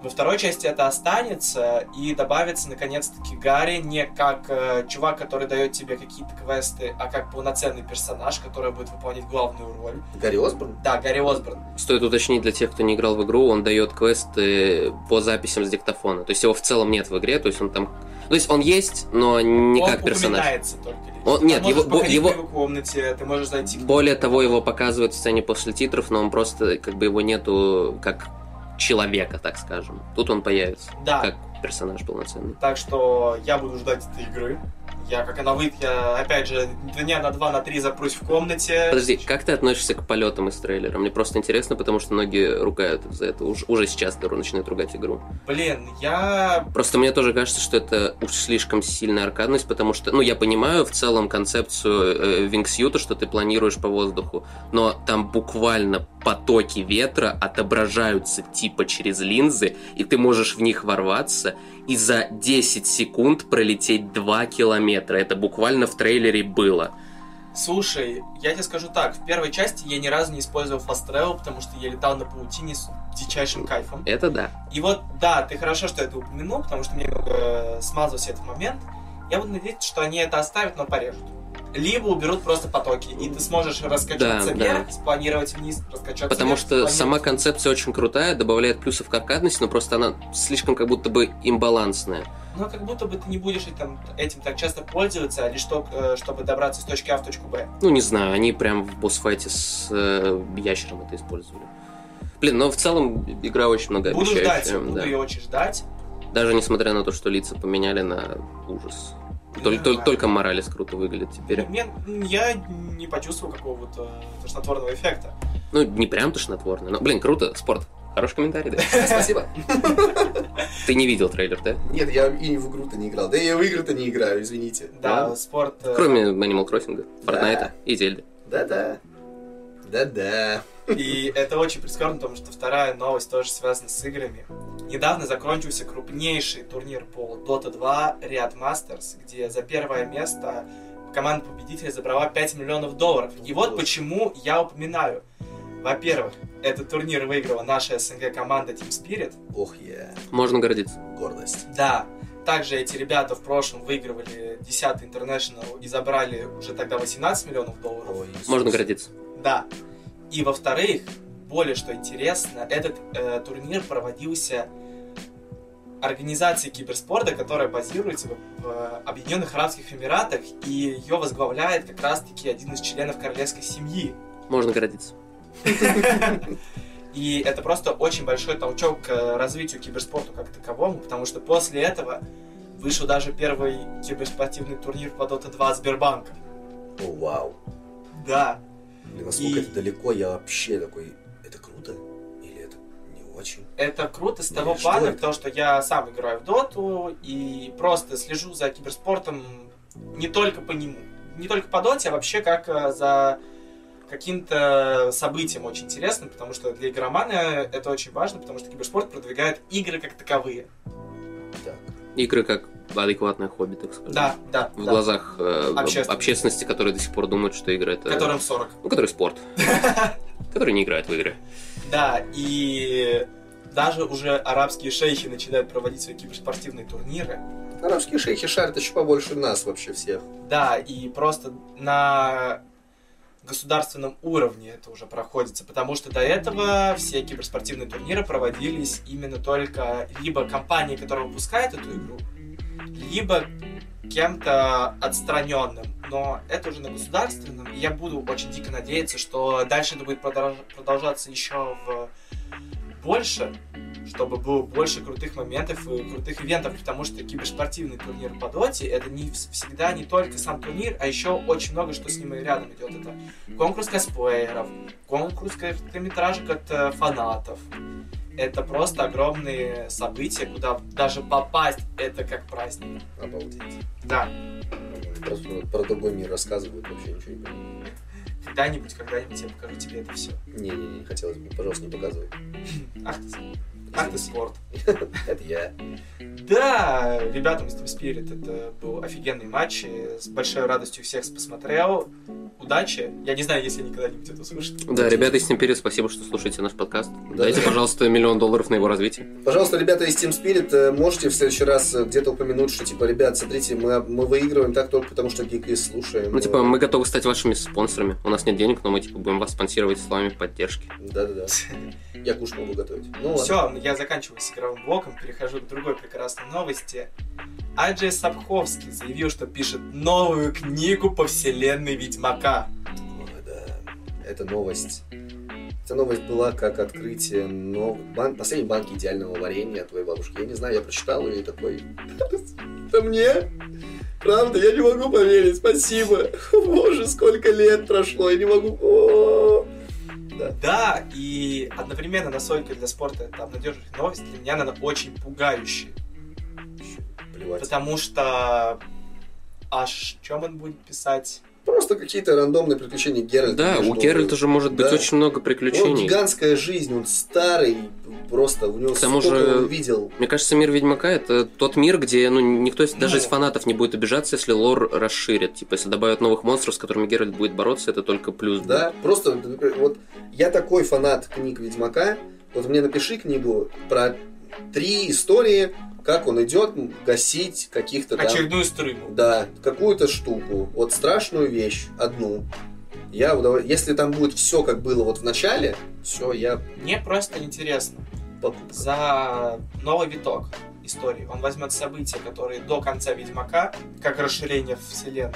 Во второй части это останется и добавится наконец-таки Гарри не как э, чувак, который дает тебе какие-то квесты, а как полноценный персонаж, который будет выполнять главную роль. Гарри Осборн? Да, Гарри Осборн. Стоит уточнить для тех, кто не играл в игру, он дает квесты по записям с диктофона. То есть его в целом нет в игре, то есть он там... То есть он есть, но не Он как персонаж. только. Он- Ты нет, можешь его- его- его комнате, ты можешь зайти Более того, его показывают в сцене после титров, но он просто, как бы его нету как человека, так скажем. Тут он появится, Да. как персонаж полноценный. Так что я буду ждать этой игры. Я, как она выйдет, я, опять же, дня на два, на три запрусь в комнате. Подожди, как ты относишься к полетам из трейлера? Мне просто интересно, потому что многие ругают за это. Уж- уже сейчас начинают ругать игру. Блин, я... Просто мне тоже кажется, что это уж слишком сильная аркадность, потому что, ну, я понимаю в целом концепцию э, вингсьюта, что ты планируешь по воздуху, но там буквально потоки ветра отображаются типа через линзы, и ты можешь в них ворваться и за 10 секунд пролететь 2 километра. Это буквально в трейлере было. Слушай, я тебе скажу так, в первой части я ни разу не использовал Fast Travel, потому что я летал на паутине с дичайшим кайфом. Это да. И вот, да, ты хорошо, что это упомянул, потому что мне э, смазался этот момент. Я буду надеяться, что они это оставят, но порежут. Либо уберут просто потоки, и ты сможешь раскачаться Да, вверх, да. спланировать вниз, раскачаться Потому вверх, что сама концепция очень крутая, добавляет плюсов к аркадности, но просто она слишком как будто бы имбалансная. Но как будто бы ты не будешь этим, этим так часто пользоваться, а лишь то, э, чтобы добраться из точки А в точку Б. Ну, не знаю, они прям в босс-файте с э, ящером это использовали. Блин, но в целом игра очень Буду ждать, многообещающая. буду да. ее очень ждать. Даже несмотря на то, что лица поменяли на ужас. Только, Нормально. только Моралес круто выглядит теперь. Мне- я не почувствовал какого-то тошнотворного эффекта. Ну, не прям тошнотворно, но, блин, круто, спорт. Хороший комментарий, да? Спасибо. Ты не видел трейлер, да? Нет, я и в игру-то не играл. Да я в игры-то не играю, извините. Да, спорт... э, Кроме Animal Crossing. Fortnite и Зельды. Да-да. Да-да. И это очень прискорбно, потому что вторая новость тоже связана с играми. Недавно закончился крупнейший турнир по Dota 2 Riot Masters, где за первое место команда победителя забрала 5 миллионов долларов. И вот почему я упоминаю. Во-первых, этот турнир выиграла наша СНГ команда Team Spirit. Ох, я. Можно гордиться. Гордость. Да, также эти ребята в прошлом выигрывали 10 International и забрали уже тогда 18 миллионов долларов. Ой. Можно гордиться. Да. И во-вторых, более что интересно, этот э, турнир проводился организацией киберспорта, которая базируется в, в Объединенных Арабских Эмиратах, и ее возглавляет как раз-таки один из членов королевской семьи. Можно гордиться. И это просто очень большой толчок к развитию киберспорта как таковому, потому что после этого вышел даже первый киберспортивный турнир по Dota 2 Сбербанка. О, вау. Да, Блин, насколько И- это далеко, я вообще такой... Это круто? Или это не очень? это круто с Ну, того и что плана, это? потому что я сам играю в доту и просто слежу за киберспортом не только по нему, не только по доте, а вообще как э, за каким-то событием очень интересным, потому что для игромана это очень важно, потому что киберспорт продвигает игры как таковые. Так. Игры как адекватное хобби, так сказать. Да, да, В да. глазах э, Общественности. общественности, которые до сих пор думают, что игры это... Которым 40. Ну, который спорт. Который не играет в игры. Да, и даже уже арабские шейхи начинают проводить свои киберспортивные турниры. Арабские шейхи шарят еще побольше нас вообще всех. Да, и просто на государственном уровне это уже проходится, потому что до этого все киберспортивные турниры проводились именно только либо компанией, которая выпускает эту игру, либо кем-то отстраненным. Но это уже на государственном, и я буду очень дико надеяться, что дальше это будет продолж- продолжаться еще в больше, чтобы было больше крутых моментов и крутых ивентов, потому что киберспортивный турнир по доте это не вс- всегда не только сам турнир, а еще очень много что с ним и рядом идет. Это конкурс косплееров, конкурс короткометражек от э, фанатов. Это просто огромные события, куда даже попасть это как праздник. Обалдеть. Да, Просто про другой мир рассказывают, вообще ничего не понимаю. когда-нибудь, когда-нибудь я покажу тебе это все. Не-не-не, хотелось бы, пожалуйста, не показывай. Ах ты. Ах ты спорт. Это я. Да, ребята, Mr. Spirit, это был офигенный матч. С большой радостью всех посмотрел. Удачи. Я не знаю, если они когда-нибудь это услышат. Да, ребята из Team Spirit, спасибо, что слушаете наш подкаст. Да. Дайте, пожалуйста, миллион долларов на его развитие. Пожалуйста, ребята из Team Spirit, э, можете в следующий раз э, где-то упомянуть, что, типа, ребят, смотрите, мы, мы выигрываем так только потому, что Geeklist слушаем. Ну, типа, мы готовы стать вашими спонсорами. У нас нет денег, но мы, типа, будем вас спонсировать словами поддержки. Да-да-да. Я кушать могу готовить. Ну, ладно. Все, я заканчиваю с игровым блоком, перехожу к другой прекрасной новости. Аджей Сапковский заявил, что пишет новую книгу по вселенной Ведьмака. Ой, да. Эта новость. Эта новость была как открытие нов... бан... последней банки идеального варенья от твоей бабушки. Я не знаю, я прочитал ее и такой... Это мне? Правда, я не могу поверить. Спасибо. Боже, сколько лет прошло, я не могу... О! Да. Да, и одновременно, насколько для спорта это обнадеживающая новость, для меня она очень пугающая. Плевать. Потому что... Аж чем он будет писать? Просто какие-то рандомные приключения Геральта. Да, между- у Геральта же может быть Да. очень много приключений. гигантская жизнь, он старый, просто у него К тому же- он видел. Мне кажется, мир Ведьмака это тот мир, где ну, никто из- даже из фанатов не будет обижаться, если лор расширит. Типа, если добавят новых монстров, с которыми Геральт будет бороться, это только плюс. будет. Да, просто например, вот я такой фанат книг Ведьмака. Вот мне напиши книгу про три истории, как он идет гасить каких-то там, Очередную струйну. да, какую-то штуку, вот страшную вещь одну. Я удов- если там будет все как было вот в начале, все, я Мне просто интересно, покупка. за новый виток истории. Он возьмет события, которые до конца Ведьмака, как расширение вселенной,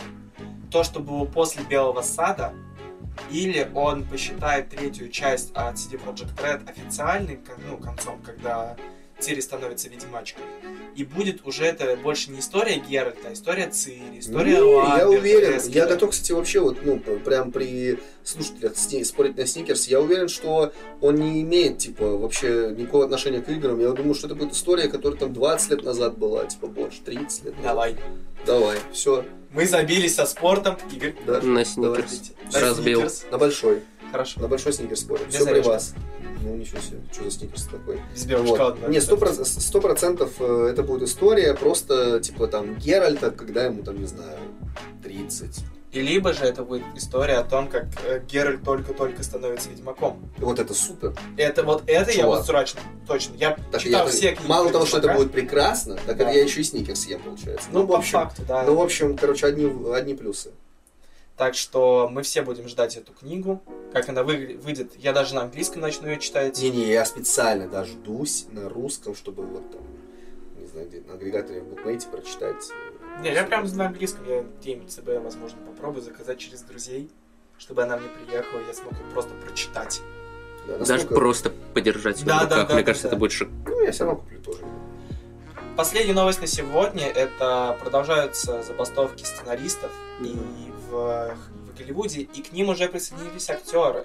то, что было после Белого Сада, или он посчитает третью часть от CD Projekt Red официальным кон- ну, концом, когда Цири становится ведьмачкой. И будет уже это больше не история Геральта, а история Цири, история Не, я Ламберта, уверен, Эскина. я готов, кстати, вообще вот, ну, прям при слушателях спорить на Сникерс, я уверен, что он не имеет, типа, вообще никакого отношения к играм. Я думаю, что это будет история, которая там 20 лет назад была, типа, больше, 30 лет. назад. Давай. Давай, все, Мы забились со спортом, Игорь. да. На сникерс. На Разбил. Сникерс. На большой, Хорошо. на большой Сникерс спорим. Все при вас. Ну, ничего себе, что за Сникерс такой? Белочка Вот. одна. Не, сто проц- сто процентов э, это будет история просто, типа, там, Геральта, когда ему, там, не знаю, 30. И либо же это будет история о том, как э, Геральт только-только становится ведьмаком. Вот это супер. Это вот это я Чувак. вот срочно, точно. Я Так читал я- все книги мало того, что это будет прекрасно, так Да. я еще и сникерс съем, получается. Ну, в по общем, факту, да. ну, в общем, короче, одни, одни плюсы. Так что мы все будем ждать эту книгу. Как она вы- выйдет, я даже на английском начну ее читать. Не-не, я специально даже дусь на русском, чтобы вот там, не знаю, где на агрегаторе в букмейте прочитать. Не, я прям на английском, я где-нибудь себе, возможно, попробую заказать через друзей, чтобы она мне приехала, и я смог ее просто прочитать. Да, Даже насколько- просто подержать в Да, да, руках. да, Мне да, кажется, да. это будет шик. Ну, я все равно куплю тоже. Последняя новость на сегодня – это продолжаются забастовки сценаристов и в, в Голливуде, и к ним уже присоединились актеры.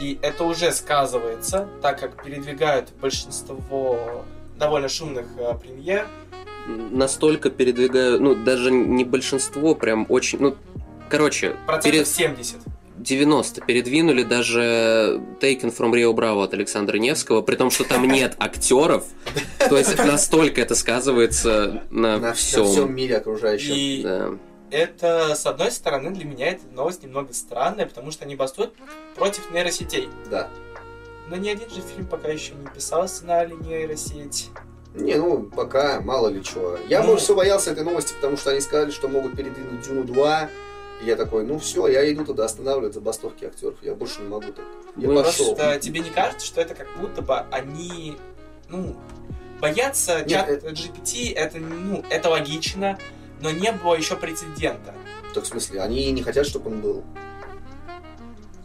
И это уже сказывается, так как передвигают большинство довольно шумных э, премьер. Настолько передвигаю, ну, даже не большинство, прям очень, ну, короче, Процентов перед 70. 90 передвинули даже Taken from Rio Bravo от Александра Невского, при том, что там нет актеров. То есть настолько это сказывается на, На, всем. на всем мире окружающем. И Да. Это, с одной стороны, для меня эта новость немного странная, потому что они бастуют против нейросетей. Да. Но ни один же фильм пока еще не писал сценарий нейросеть. Не, ну, пока, мало ли чего. Я, Ну. может, все боялся этой новости, потому что они сказали, что могут передвинуть Дюну 2. И я такой, ну все, я иду туда останавливать забастовки актеров. Я больше не могу так. Я Ну, пошел. Просто тебе не кажется, что это как будто бы они, ну, боятся чат это- GPT, это, ну, это логично, но не было еще прецедента. Так, в смысле, они не хотят, чтобы он был.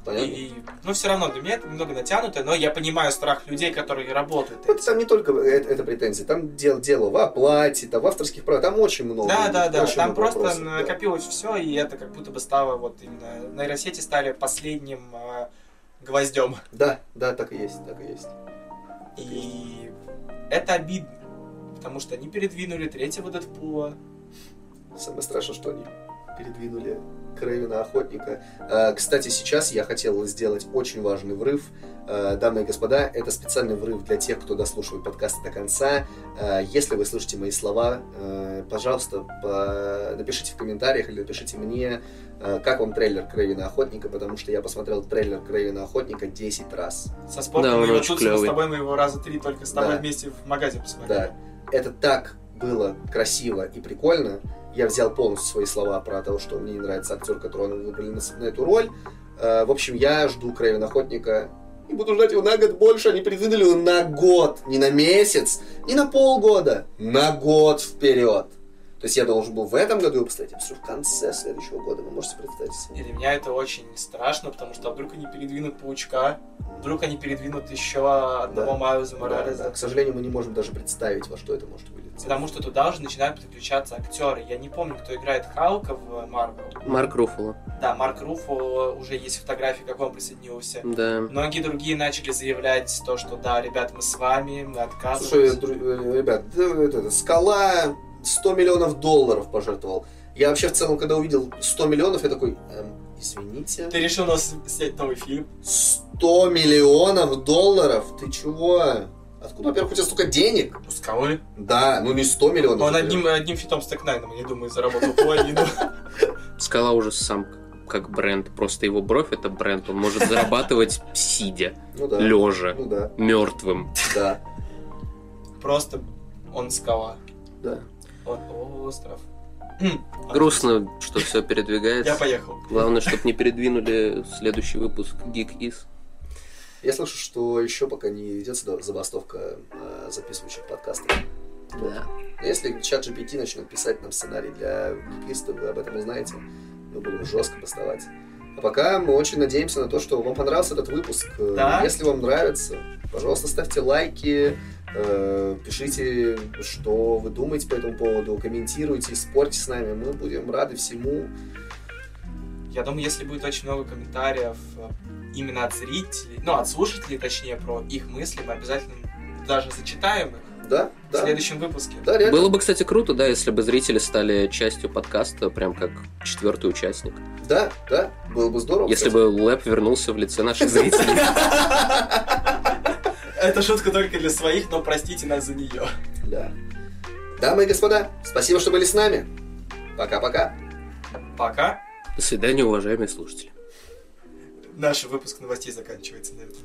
Понятно? И, ну, все равно для меня это немного натянуто, но я понимаю страх людей, которые работают. Этим. там не только это, это претензии, там дело, дело в оплате, там в авторских правах, там очень много. Да, да, да. Там много просто вопросов, да. накопилось все, и это как будто бы стало вот именно нейросети стали последним э, гвоздем. Да, да, так и есть, так и есть. И это обидно. Потому что они передвинули третьего Дэдпула. Самое страшное, что они передвинули Крэвина Охотника. Э, Кстати, сейчас я хотел сделать очень важный врыв. Э, Дамы и господа, это специальный врыв для тех, кто дослушивает подкасты до конца. Э, Если вы слышите мои слова, э, пожалуйста, по- напишите в комментариях или напишите мне, э, как вам трейлер Крэвина Охотника, потому что я посмотрел трейлер Крэвина Охотника 10 раз. Со спортом Да, он его очень тут, с тобой мы его раза три только с тобой Да. вместе в магазе посмотрели. Да, это так было красиво и прикольно. Я взял полностью свои слова про то, что мне не нравится актер, которого они выбрали на, на эту роль. Э, в общем, я жду Крэвина Охотника и буду ждать его на год больше. Они передвинули его на год, не на месяц, не на полгода, на год вперед. То есть я должен был в этом году его поставить, а все в конце следующего года. Вы можете представить себе. И для меня это очень страшно, потому что вдруг они передвинут Паучка, вдруг они передвинут еще одного Да. Майлза Да, Морализа. да. К сожалению, мы не можем даже представить, во что это может вылиться. Потому что туда уже начинают подключаться актеры. Я не помню, кто играет Халка в Марвел. Марк Руффало. Да, Марк Руфо, уже есть фотографии, как он присоединился. Да. Многие другие начали заявлять то, что да, ребят, мы с вами, мы Слушай, отказываемся. дру- э, ребят, да, это, это, скала 100 миллионов долларов пожертвовал. Я вообще в целом, когда увидел 100 миллионов, я такой, эм, извините, Ты решил нас снять новый фильм? 100 миллионов долларов? Ты чего? Откуда, во-первых, у тебя столько денег? У Скалы. Да, ну не 100 миллионов. Он одним, одним фитом с Текнайном, я думаю, заработал половину. Скала уже сам как бренд. Просто его бровь это бренд. Он может зарабатывать сидя, Ну да. лежа, Ну да, мертвым. да, Просто он скала. да. Он остров. Грустно, что все Я передвигается. поехал. Главное, чтобы не передвинули следующий выпуск Geek Is. Я слышу, что еще пока не ведется забастовка э, записывающих подкастов. Да. Но Если чат GPT начнет писать нам сценарий для гикистов, вы об этом узнаете. Мы будем жестко бастовать. А пока мы очень надеемся на то, что вам понравился этот выпуск. Да. Если вам нравится, пожалуйста, ставьте лайки, пишите, что вы думаете по этому поводу, комментируйте, спорьте с нами. Мы будем рады всему. Я думаю, если будет очень много комментариев э, именно от зрителей, ну, от слушателей, точнее, про их мысли, мы обязательно даже зачитаем их Да, в да. следующем выпуске. Да, реально. Было бы, кстати, круто, да, если бы зрители стали частью подкаста, прям как четвертый участник. Да, да, было бы здорово. Если кстати. бы Лэп вернулся в лице наших зрителей. Это шутка только для своих, но простите нас за нее. Да. Дамы и господа, спасибо, что были с нами. Пока-пока. Пока. До свидания, уважаемые слушатели. Наш выпуск новостей заканчивается на этом.